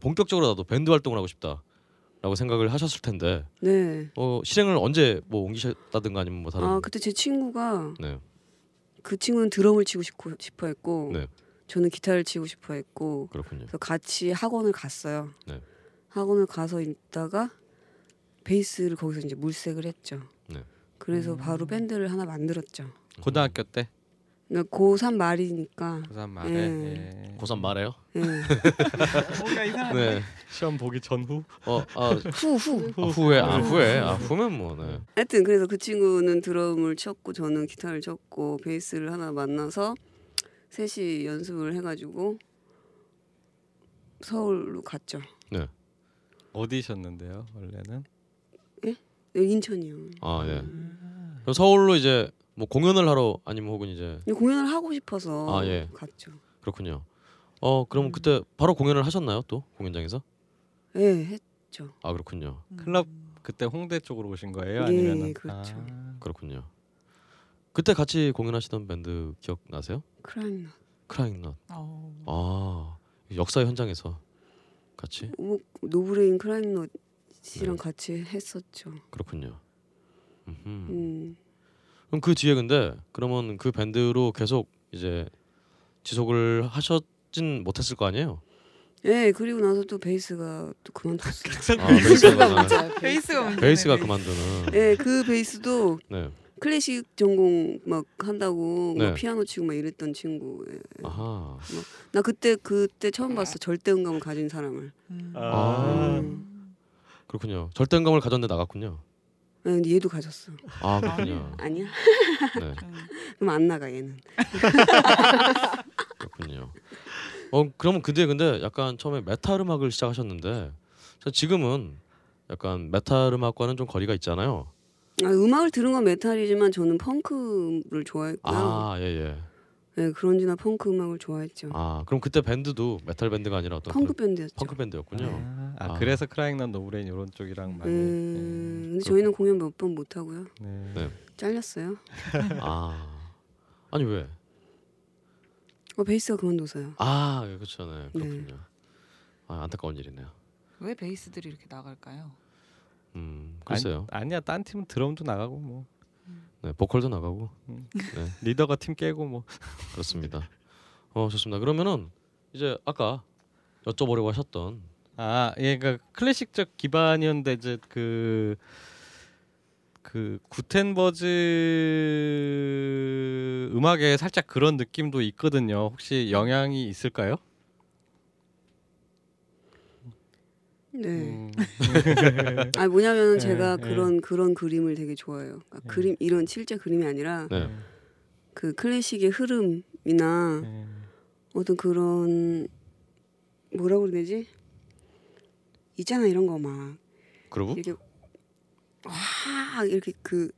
본격적으로 나도 밴드 활동을 하고 싶다라고 생각을 하셨을 텐데 네. 어 실행을 언제 뭐 옮기셨다든가 아니면 뭐 다른 아 그때 제 친구가 네. 그 친구는 드럼을 치고 싶고 싶어 했고 네. 저는 기타를 치고 싶어 했고 그렇군요. 그래서 같이 학원을 갔어요. 네. 학원을 가서 있다가 베이스를 거기서 이제 물색을 했죠. 네. 그래서 음. 바로 밴드를 하나 만들었죠. 고등학교 때 그러니까 고3 말이니까 고3 말에 예. 예. 고3 말해요? 예. (laughs) 뭔가 이상한. 네. 시험 보기 전후 어 아 후 후. 아, 후에 아 후에 아 후면 뭐 네. 하여튼 그래서 그 친구는 드럼을 쳤고 저는 기타를 쳤고 베이스를 하나 만나서 셋이 연습을 해가지고 서울로 갔죠. 어디셨는데요 원래는? 여기 인천이요. 아 예. 그럼 서울로 이제 뭐 공연을 하러 아니면 혹은 이제 근데 공연을 하고 싶어서 아, 예. 갔죠. 그렇군요. 어 그럼 그때 바로 공연을 하셨나요 또 공연장에서? 예, 했죠. 아 그렇군요. 클럽 그때 홍대 쪽으로 오신 거예요? 예, 아니면 예, 그렇죠. 그렇군요. 그때 같이 공연하시던 밴드 기억 나세요? 크라잉 크라잉넛. 어. 아 역사 현장에서 같이 뭐, 노브레인 크라잉넛이랑 네. 같이 했었죠. 그렇군요. 음흠. 음. 그럼 그 뒤에 근데 그러면 그 밴드로 계속 이제 지속을 하셨진 못했을 거 아니에요? 예, 그리고 나서 또 베이스가 또 그만뒀어요. 아, 베이스가. 베이스가 그만두는. 예, 그 베이스도 네. 클래식 전공 막 한다고 네. 막 피아노 치고 막 이랬던 친구. 예. 아하. 나 그때 그때 처음 봤어. 절대 음감을 가진 사람을. 음. 아. 음. 그렇군요. 절대 음감을 가졌는데 나갔군요. 예, 근데 얘도 가졌어. 아 그렇군요. (laughs) 아니야? 네. 음. (laughs) 그럼 안 나가 얘는. 그렇군요. 어 그러면 그 뒤에 근데 약간 처음에 메탈 음악을 시작하셨는데 자, 지금은 약간 메탈 음악과는 좀 거리가 있잖아요. 아, 음악을 들은 건 메탈이지만 저는 펑크를 좋아했고요. 아 예예. 예, 그런지나 펑크 음악을 좋아했죠. 아 그럼 그때 밴드도 메탈 밴드가 아니라 어떤 펑크 밴드였죠. 펑크 밴드였군요. 아, 아, 아. 그래서 크라잉넛 노브레인 이런 쪽이랑 많이. 음, 근데 저희는 공연 몇 번 못 하고요. 예. 네. 네. 잘렸어요. 아 아니 왜? 어, 베이스가 그만둬서요. 아 예, 그렇죠, 네 그렇군요. 아 안타까운 일이네요. 왜 베이스들이 이렇게 나갈까요? 음 글쎄요. 아니, 아니야 딴 팀은 드럼도 나가고 뭐 네 보컬도 나가고 (laughs) 리더가 팀 깨고 뭐. 그렇습니다. 어 좋습니다. 그러면은 이제 아까 여쭤보려고 하셨던 아, 예, 그러니까 클래식적 기반이었는데 이제 그. 그 구텐버즈 음악에 살짝 그런 느낌도 있거든요. 혹시 영향이 있을까요? 네. 음, 아 뭐냐면 네, 제가 네. 그런 그런 그림을 되게 좋아해요. 그러니까 네. 그림 이런 실제 그림이 아니라 네. 그 클래식의 흐름이나 예. 어떤 그런 뭐라고 그래야 되지? 있잖아 이런 거막 그러고 이렇게 와 이렇게 그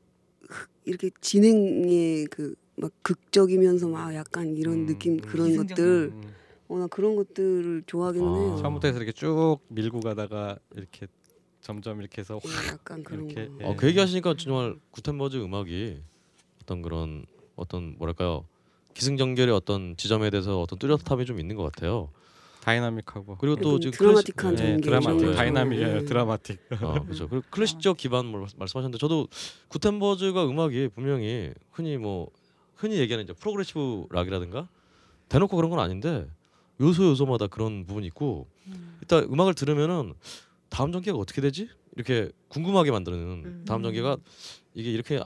흑- 이렇게 진행의 그 막 극적이면서 막 약간 이런 음, 느낌 음. 그런 기승전결. 것들 음, 어 나 그런 것들을 좋아하기는 아. 해요. 처음부터 해서 이렇게 쭉 밀고 가다가 이렇게 점점 이렇게 해서 확 예, 약간 그런 이렇게, 거. 예. 어, 그 얘기하시니까 정말 구텐버즈 음악이 어떤 그런 어떤 뭐랄까요 기승전결의 어떤 지점에 대해서 어떤 뚜렷함이 좀 있는 것 같아요. 다이나믹하고 그리고 또 지금 드라마틱한 클래식- 예, 전개 드라마틱 네. 다이나믹이에요 네. 드라마틱 어, 그렇죠. 그리고 (laughs) 클래식적 기반을 말씀하셨는데 저도 구텐버즈가 음악이 분명히 흔히 뭐 흔히 얘기하는 이제 progressive rock이라든가 대놓고 그런 건 아닌데 요소 요소마다 그런 부분이 있고 일단 음악을 들으면은 다음 전개가 어떻게 되지 이렇게 궁금하게 만드는 음. 다음 전개가 이게 이렇게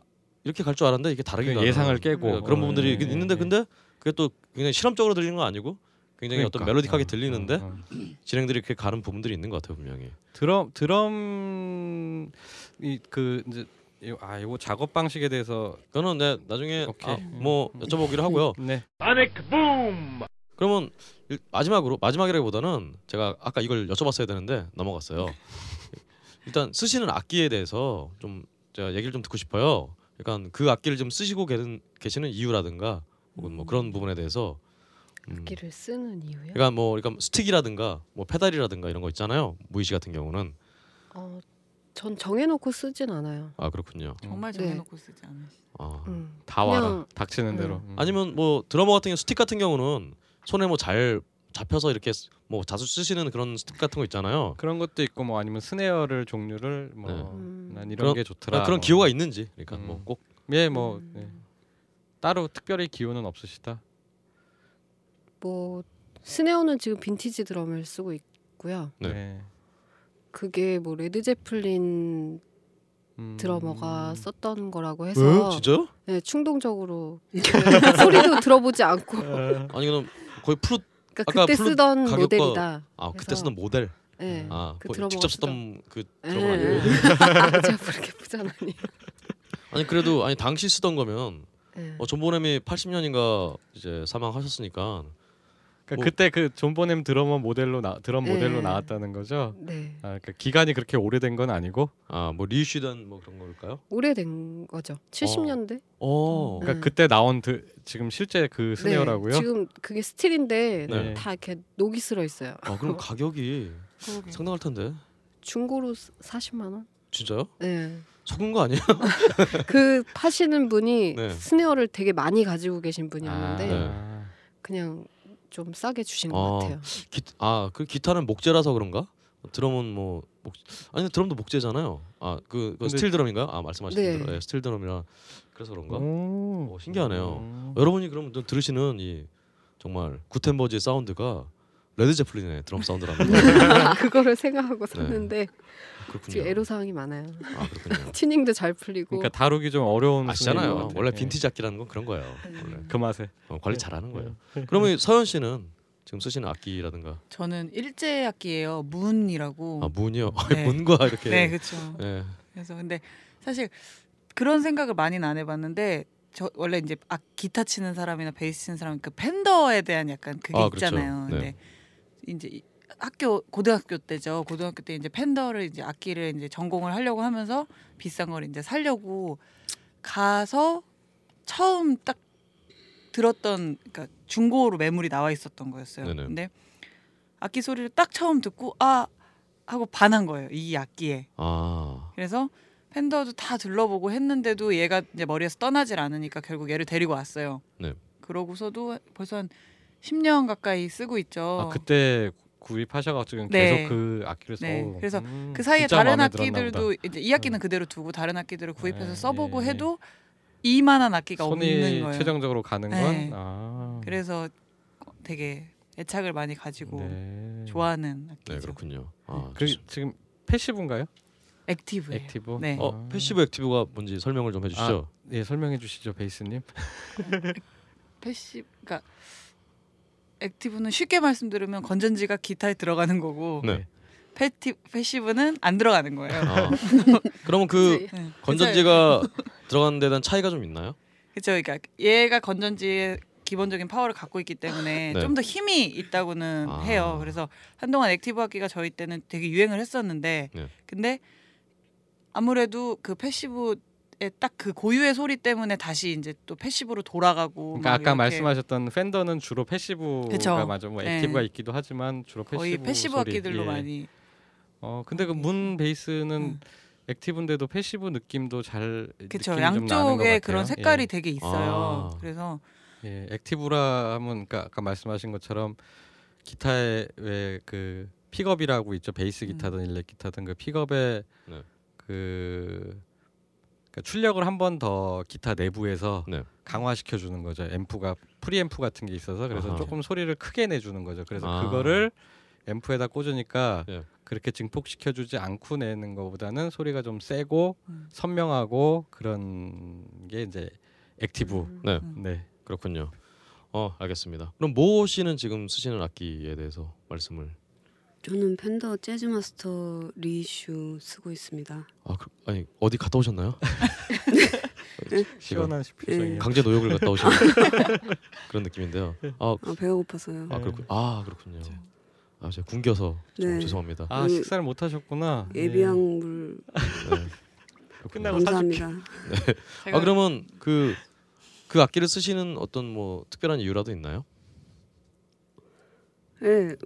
이렇게 갈 줄 알았는데 이게 다르게 그 예상을 깨고. 네, 그런 어, 부분들이 예, 있긴 예, 있는데 예. 근데 그게 또 굉장히 실험적으로 들리는 건 아니고 굉장히 어떤 그러니까. 멜로디하게 어, 들리는데 어, 어. (clears throat) 진행들이 이렇게 가는 부분들이 있는 것 같아요 분명히. 드럼 드럼 이그 이제 이- 아 이거 작업 방식에 대해서 그거는 내 나중에. 아, 뭐 여쭤보기로 하고요. 네 그러면 일- 마지막으로 마지막이라기보다는 제가 아까 이걸 여쭤봤어야 되는데 넘어갔어요. 일단 쓰시는 악기에 대해서 좀 제가 얘기를 좀 듣고 싶어요. 약간 그 악기를 좀 쓰시고 계는, 계시는 이유라든가 혹은 뭐 그런 부분에 대해서 음, 악기를 쓰는 이유요? 그러니까 뭐 그러니까 스틱이라든가 뭐 페달이라든가 이런 거 있잖아요. 무이 씨 같은 경우는 어, 전 정해놓고 쓰진 않아요. 아 그렇군요. 정말 네. 정해놓고 쓰지 않으시. 아. 음, 다 와라 닥치는 대로 음. 아니면 뭐 드러머 같은 경우 스틱 같은 경우는 손에 뭐 잘 잡혀서 이렇게 쓰- 뭐 자주 쓰시는 그런 스틱 같은 거 있잖아요. 그런 것도 있고 뭐 아니면 snare를 종류를 네. 뭐 난 음. 이런 그런- 게 좋더라 그런 뭐. 기호가 있는지 그러니까 음. 뭐 꼭 예 뭐 음. 네. 따로 특별히 기호는 없으시다 뭐 스네어는 지금 빈티지 드럼을 쓰고 있고요. 네. 네. 그게 뭐 레드 제플린 음. 드러머가 썼던 거라고 왜? 해서 진짜요? 네, 충동적으로 소리도 들어보지 않고 아니 그럼 거의 프루 그러니까 그때 쓰던 모델이다. 아 그때 쓰던 모델 네. 아 그 직접 쓰던- 그 예. 드러머 아니에요? 제가 그렇게 부자나니. (laughs) 아니 그래도 아니 당시 쓰던 거면 네. 어, 존 보넴이 80년인가 이제 사망하셨으니까 그러니까 뭐- 그때 그 존 보넴 드러머 모델로 나 드럼 네. 모델로 나왔다는 거죠 네. 아 그러니까 기간이 그렇게 오래된 건 아니고 아 뭐 reissue던 뭐 그런 걸까요? 오래된 거죠. 70년대. 어 그러니까 네. 그때 나온 드, 지금 실제 그 snare라고요 네, 지금 그게 스틸인데 네. 다 이렇게 녹이 슬어 있어요. 아 그럼 가격이 상당할 텐데 중고로 40만 원? 진짜요? 네. 속은 거 아니에요? (laughs) 그 파시는 분이 네. snare를 되게 많이 가지고 계신 분이었는데 아, 그냥 좀 싸게 주신 아. 것 같아요. 아그 기타는 목재라서 그런가? 드럼은 뭐 목... 아니 드럼도 목재잖아요. 아그 그 근데- 스틸 드럼인가요? 아 말씀하신 네. 대로 네, 스틸 드럼이라 그래서 그런가? 오. 어, 신기하네요. 음. 여러분이 그럼 또 들으시는 이 정말 구텐버즈의 사운드가 레드 제플린의 드럼 사운드라는 거 그거를 생각하고 샀는데 지금 그렇군요. 애로 사항이 많아요. 아 그렇군요. (laughs) 튜닝도 잘 풀리고 그러니까 다루기 좀 어려운 아시잖아요. 원래 예. 빈티지 악기라는 건 그런 거예요. 원래 그 맛에 어, 관리 잘하는 거예요. 그러면 서현 씨는 지금 쓰시는 악기라든가 저는 일제 악기예요. 문이라고. 아 문이요. (laughs) 네. 문과 이렇게. 네, 그렇죠. 예. 그래서 근데 사실 그런 생각을 많이는 안 해봤는데 저 원래 이제 악 기타 치는 사람이나 베이스 치는 사람 그 팬더에 대한 약간 그게 아, 그렇죠. 있잖아요. 네. 근데 이제 이 학교 고등학교 때죠. 고등학교 때 이제 팬더를 이제 악기를 이제 전공을 하려고 하면서 비싼 걸 이제 살려고 가서 처음 딱 들었던 그러니까 중고로 매물이 나와 있었던 거였어요. 네네. 근데 악기 소리를 딱 처음 듣고 아 하고 반한 거예요. 이 악기에. 아 그래서 팬더도 다 둘러보고 했는데도 얘가 이제 머리에서 떠나질 않으니까 결국 얘를 데리고 왔어요. 네. 그러고서도 벌써 한 10년 가까이 쓰고 있죠. 아 그때 구입하셔가지고 네. 계속 그 악기를 써. 네, 그래서 음, 그 사이에 다른 악기들도. 이제 이 악기는 그대로 두고 다른 악기들을 구입해서 네, 써보고 예, 예. 해도 이만한 악기가 손이 없는 거예요. 최종적으로 가는 건. 네. 아. 그래서 되게 애착을 많이 가지고 네. 좋아하는 악기죠. 네 그렇군요. 아, 그. 지금 passive인가요? active예요. active. 네. 어 아. passive active가 뭔지 설명을 좀 해주시죠. 예 설명해 주시죠 베이스님. (laughs) 패시 그러니까 active는 쉽게 말씀드리면 건전지가 기타에 들어가는 거고 네. 패티 passive는 안 들어가는 거예요. 아, (laughs) 그러면 그 네. 건전지가 들어가는 데 대한 차이가 좀 있나요? 그렇죠. 그러니까 얘가 건전지의 기본적인 파워를 갖고 있기 때문에 네. 좀더 힘이 있다고는 아. 해요. 그래서 한동안 active 악기가 저희 때는 되게 유행을 했었는데 네. 근데 아무래도 그 passive의 딱 그 고유의 소리 때문에 다시 이제 또 passive로 돌아가고 그러니까 막 아까 이렇게 말씀하셨던 Fender는 주로 passive가 그쵸. 맞아 뭐 네. active가 있기도 하지만 주로 passive 거의 passive 소리. 악기들로 예. 많이 어 근데 그 문 베이스는 음. active인데도 passive 느낌도 잘 그렇죠. 것 양쪽에. 그런 색깔이 예. 되게 있어요. 아. 그래서 예, active라 하면 그러니까 아까 말씀하신 것처럼 기타의 왜그 픽업이라고 있죠. 베이스 기타든 일렉 기타든 그 픽업의 네. 그 그러니까 출력을 한 번 더 기타 내부에서 네. 강화시켜 주는 거죠. 앰프가 프리앰프 같은 게 있어서 그래서 아하. 조금 소리를 크게 내주는 거죠. 그래서 아. 그거를 앰프에다 꽂으니까 예. 그렇게 증폭시켜 주지 않고 내는 것보다는 소리가 좀 세고 음. 선명하고 그런 게 이제 active. 네. 네. 그렇군요. 어 알겠습니다. 그럼 모 씨는 지금 쓰시는 악기에 대해서 말씀을 저는 Fender Jazzmaster reissue 쓰고 있습니다. 아 그, 아니 어디 갔다 오셨나요? 지금 시원한 시피성이요. 강제 노역을 갔다 오신 (laughs) 그런 느낌인데요. 아, 아 배가 고파서요. 아 네. 그렇군. 아 그렇군요. 아 제가 굶겨서 좀 네. 죄송합니다. 아그 식사를 못 하셨구나. 예비약 물 네. (laughs) 끝나고 감사합니다. 제가 아 그러면 그그 악기를 쓰시는 어떤 뭐 특별한 이유라도 있나요? 네.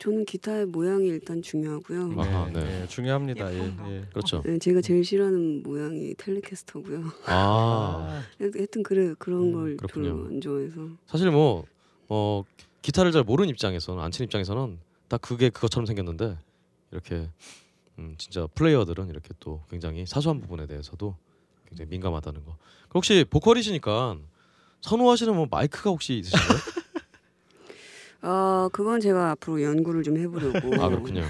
저는 기타의 모양이 일단 중요하고요. 네, 아하, 네. 네, 중요합니다. 예, 거. 예. 그렇죠. 네, 제가 제일 싫어하는 모양이 텔레캐스터고요. 아 (laughs) 하여튼 그래 그런 음, 걸 그렇군요. 별로 안 좋아해서. 사실 뭐 어, 기타를 잘 모르는 입장에서는 안 치는 입장에서는 딱 그게 그것처럼 생겼는데 이렇게 음, 진짜 플레이어들은 이렇게 또 굉장히 사소한 부분에 대해서도 굉장히 민감하다는 거. 혹시 보컬이시니까 선호하시는 뭐 마이크가 혹시 있으신가요? (laughs) 아 그건 제가 앞으로 연구를 좀 해보려고. (laughs) 아 그렇군요.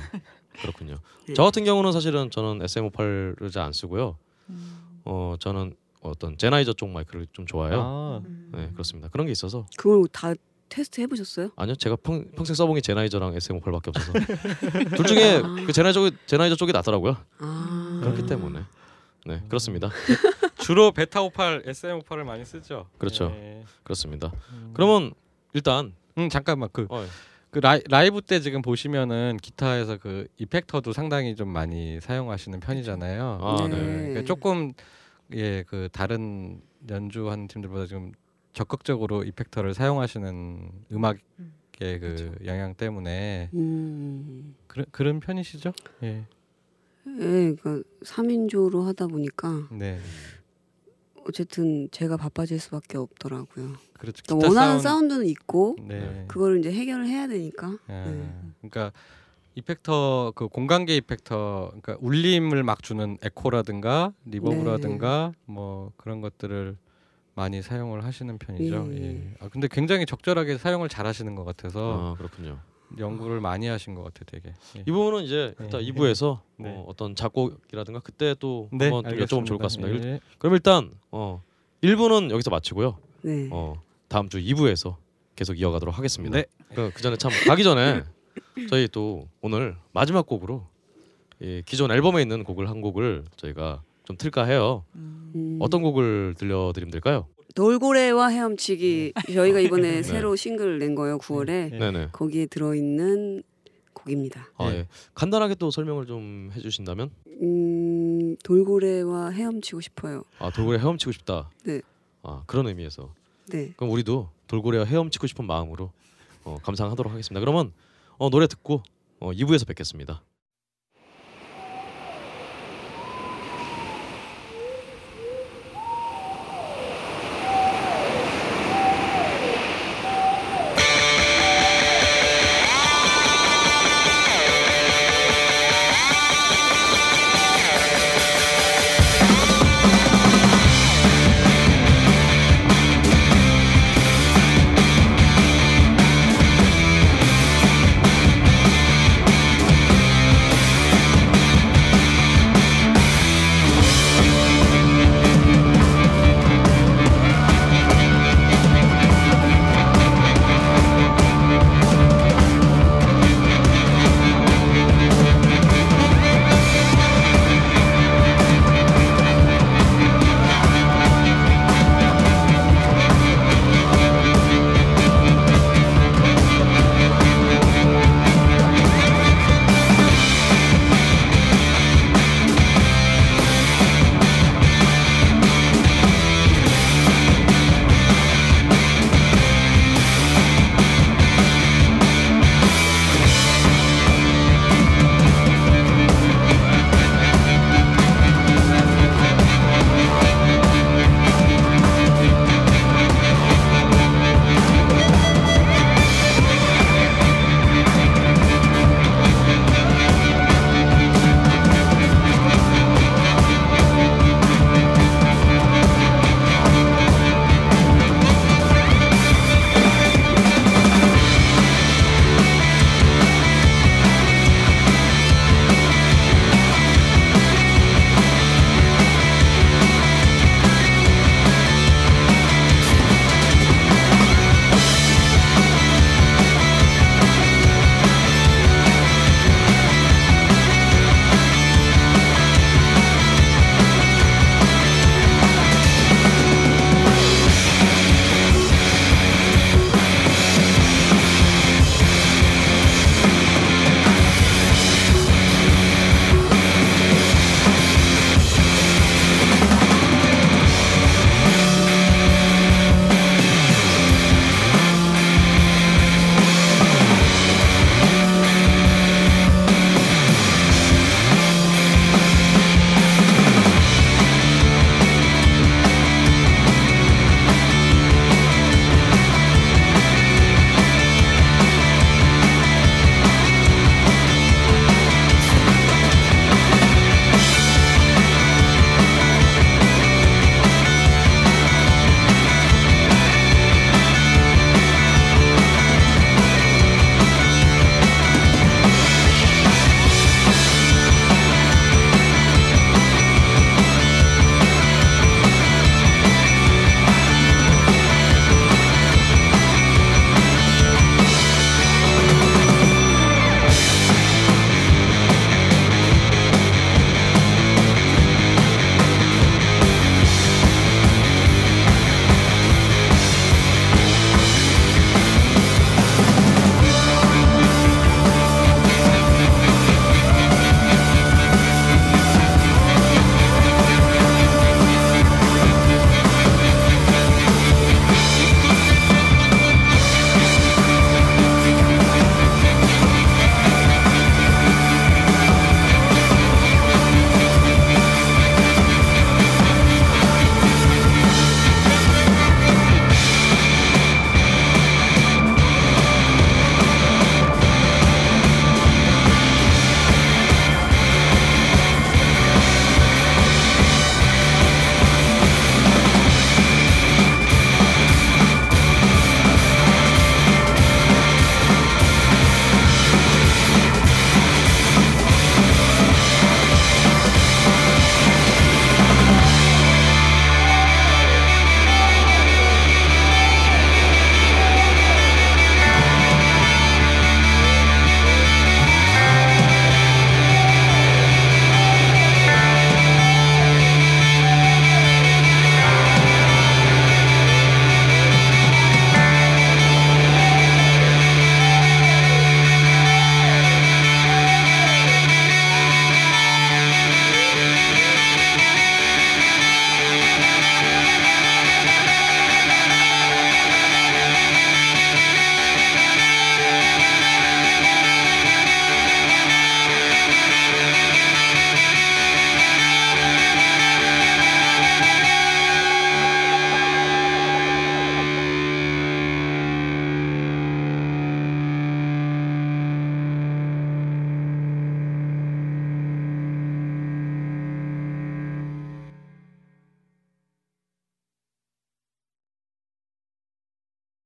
그렇군요. 네. 저 같은 경우는 사실은 저는 SM58을 잘 안 쓰고요. 음. 어 저는 어떤 Sennheiser 쪽 마이크를 좀 좋아해요. 아, 네 그렇습니다. 그런 게 있어서 그걸 다 테스트 해보셨어요? 아니요 제가 평, 평생 써본 게 Sennheiser랑 SM58밖에 없어서 (laughs) 둘 중에 아. 그 Sennheiser Sennheiser 쪽이 낫더라고요. 아 그렇기 때문에 네 그렇습니다. (laughs) 주로 베타 58, SM 58을 많이 쓰죠. 그렇죠. 예. 그렇습니다. 음. 그러면 일단 음 잠깐만 그, 어, 그 라이, 라이브 때 지금 보시면은 기타에서 그 effector도 상당히 좀 많이 사용하시는 편이잖아요. 아, 네. 그러니까 조금 예 그 다른 연주하는 팀들보다 좀 적극적으로 effector를 사용하시는 음악의 그 그렇죠. 영향 때문에 음. 그런 그런 편이시죠? 예. 예, 그러니까 3인조로 하다 보니까 네. 어쨌든 제가 바빠질 수밖에 없더라고요. 그렇죠. 그러니까 원하는 사운드- 사운드... 는 있고 네. 그거를 이제 해결을 해야 되니까. 아, 네. 그러니까 effector 그 공간계 effector 그러니까 울림을 막 주는 에코라든가 reverb라든가 뭐 그런 것들을 많이 사용을 하시는 편이죠. 예. 예. 아 근데 굉장히 적절하게 사용을 잘 하시는 것 같아서 아 그렇군요. 연구를 많이 하신 것 같아 되게. 예. 이 부분은 이제 일단 네. 2부에서 네. 어, 어떤 작곡이라든가 그때 또 네, 한번 또 여쭤보면 좋을 것 같습니다. 일- 예. 그럼 일단 어 1부는 여기서 마치고요. 네. 어 다음 주 2부에서 계속 이어가도록 하겠습니다. 네. 그, 그 전에 참 가기 전에 저희 또 오늘 마지막 곡으로 이 기존 앨범에 있는 곡을 한 곡을 저희가 좀 틀까 해요. 음, 어떤 곡을 들려드리면 될까요? 돌고래와 헤엄치기 저희가 이번에 네. 새로 싱글 낸 거예요. 9월에 네. 거기에 들어있는 곡입니다. 아, 네. 예. 간단하게 또 설명을 좀 해주신다면 음, 돌고래와 헤엄치고 싶어요. 아 돌고래 헤엄치고 싶다. 네. 아 그런 의미에서 네. 그럼 우리도 돌고래와 헤엄치고 싶은 마음으로 어, 감상하도록 하겠습니다. 그러면 어, 노래 듣고 어, 2부에서 뵙겠습니다.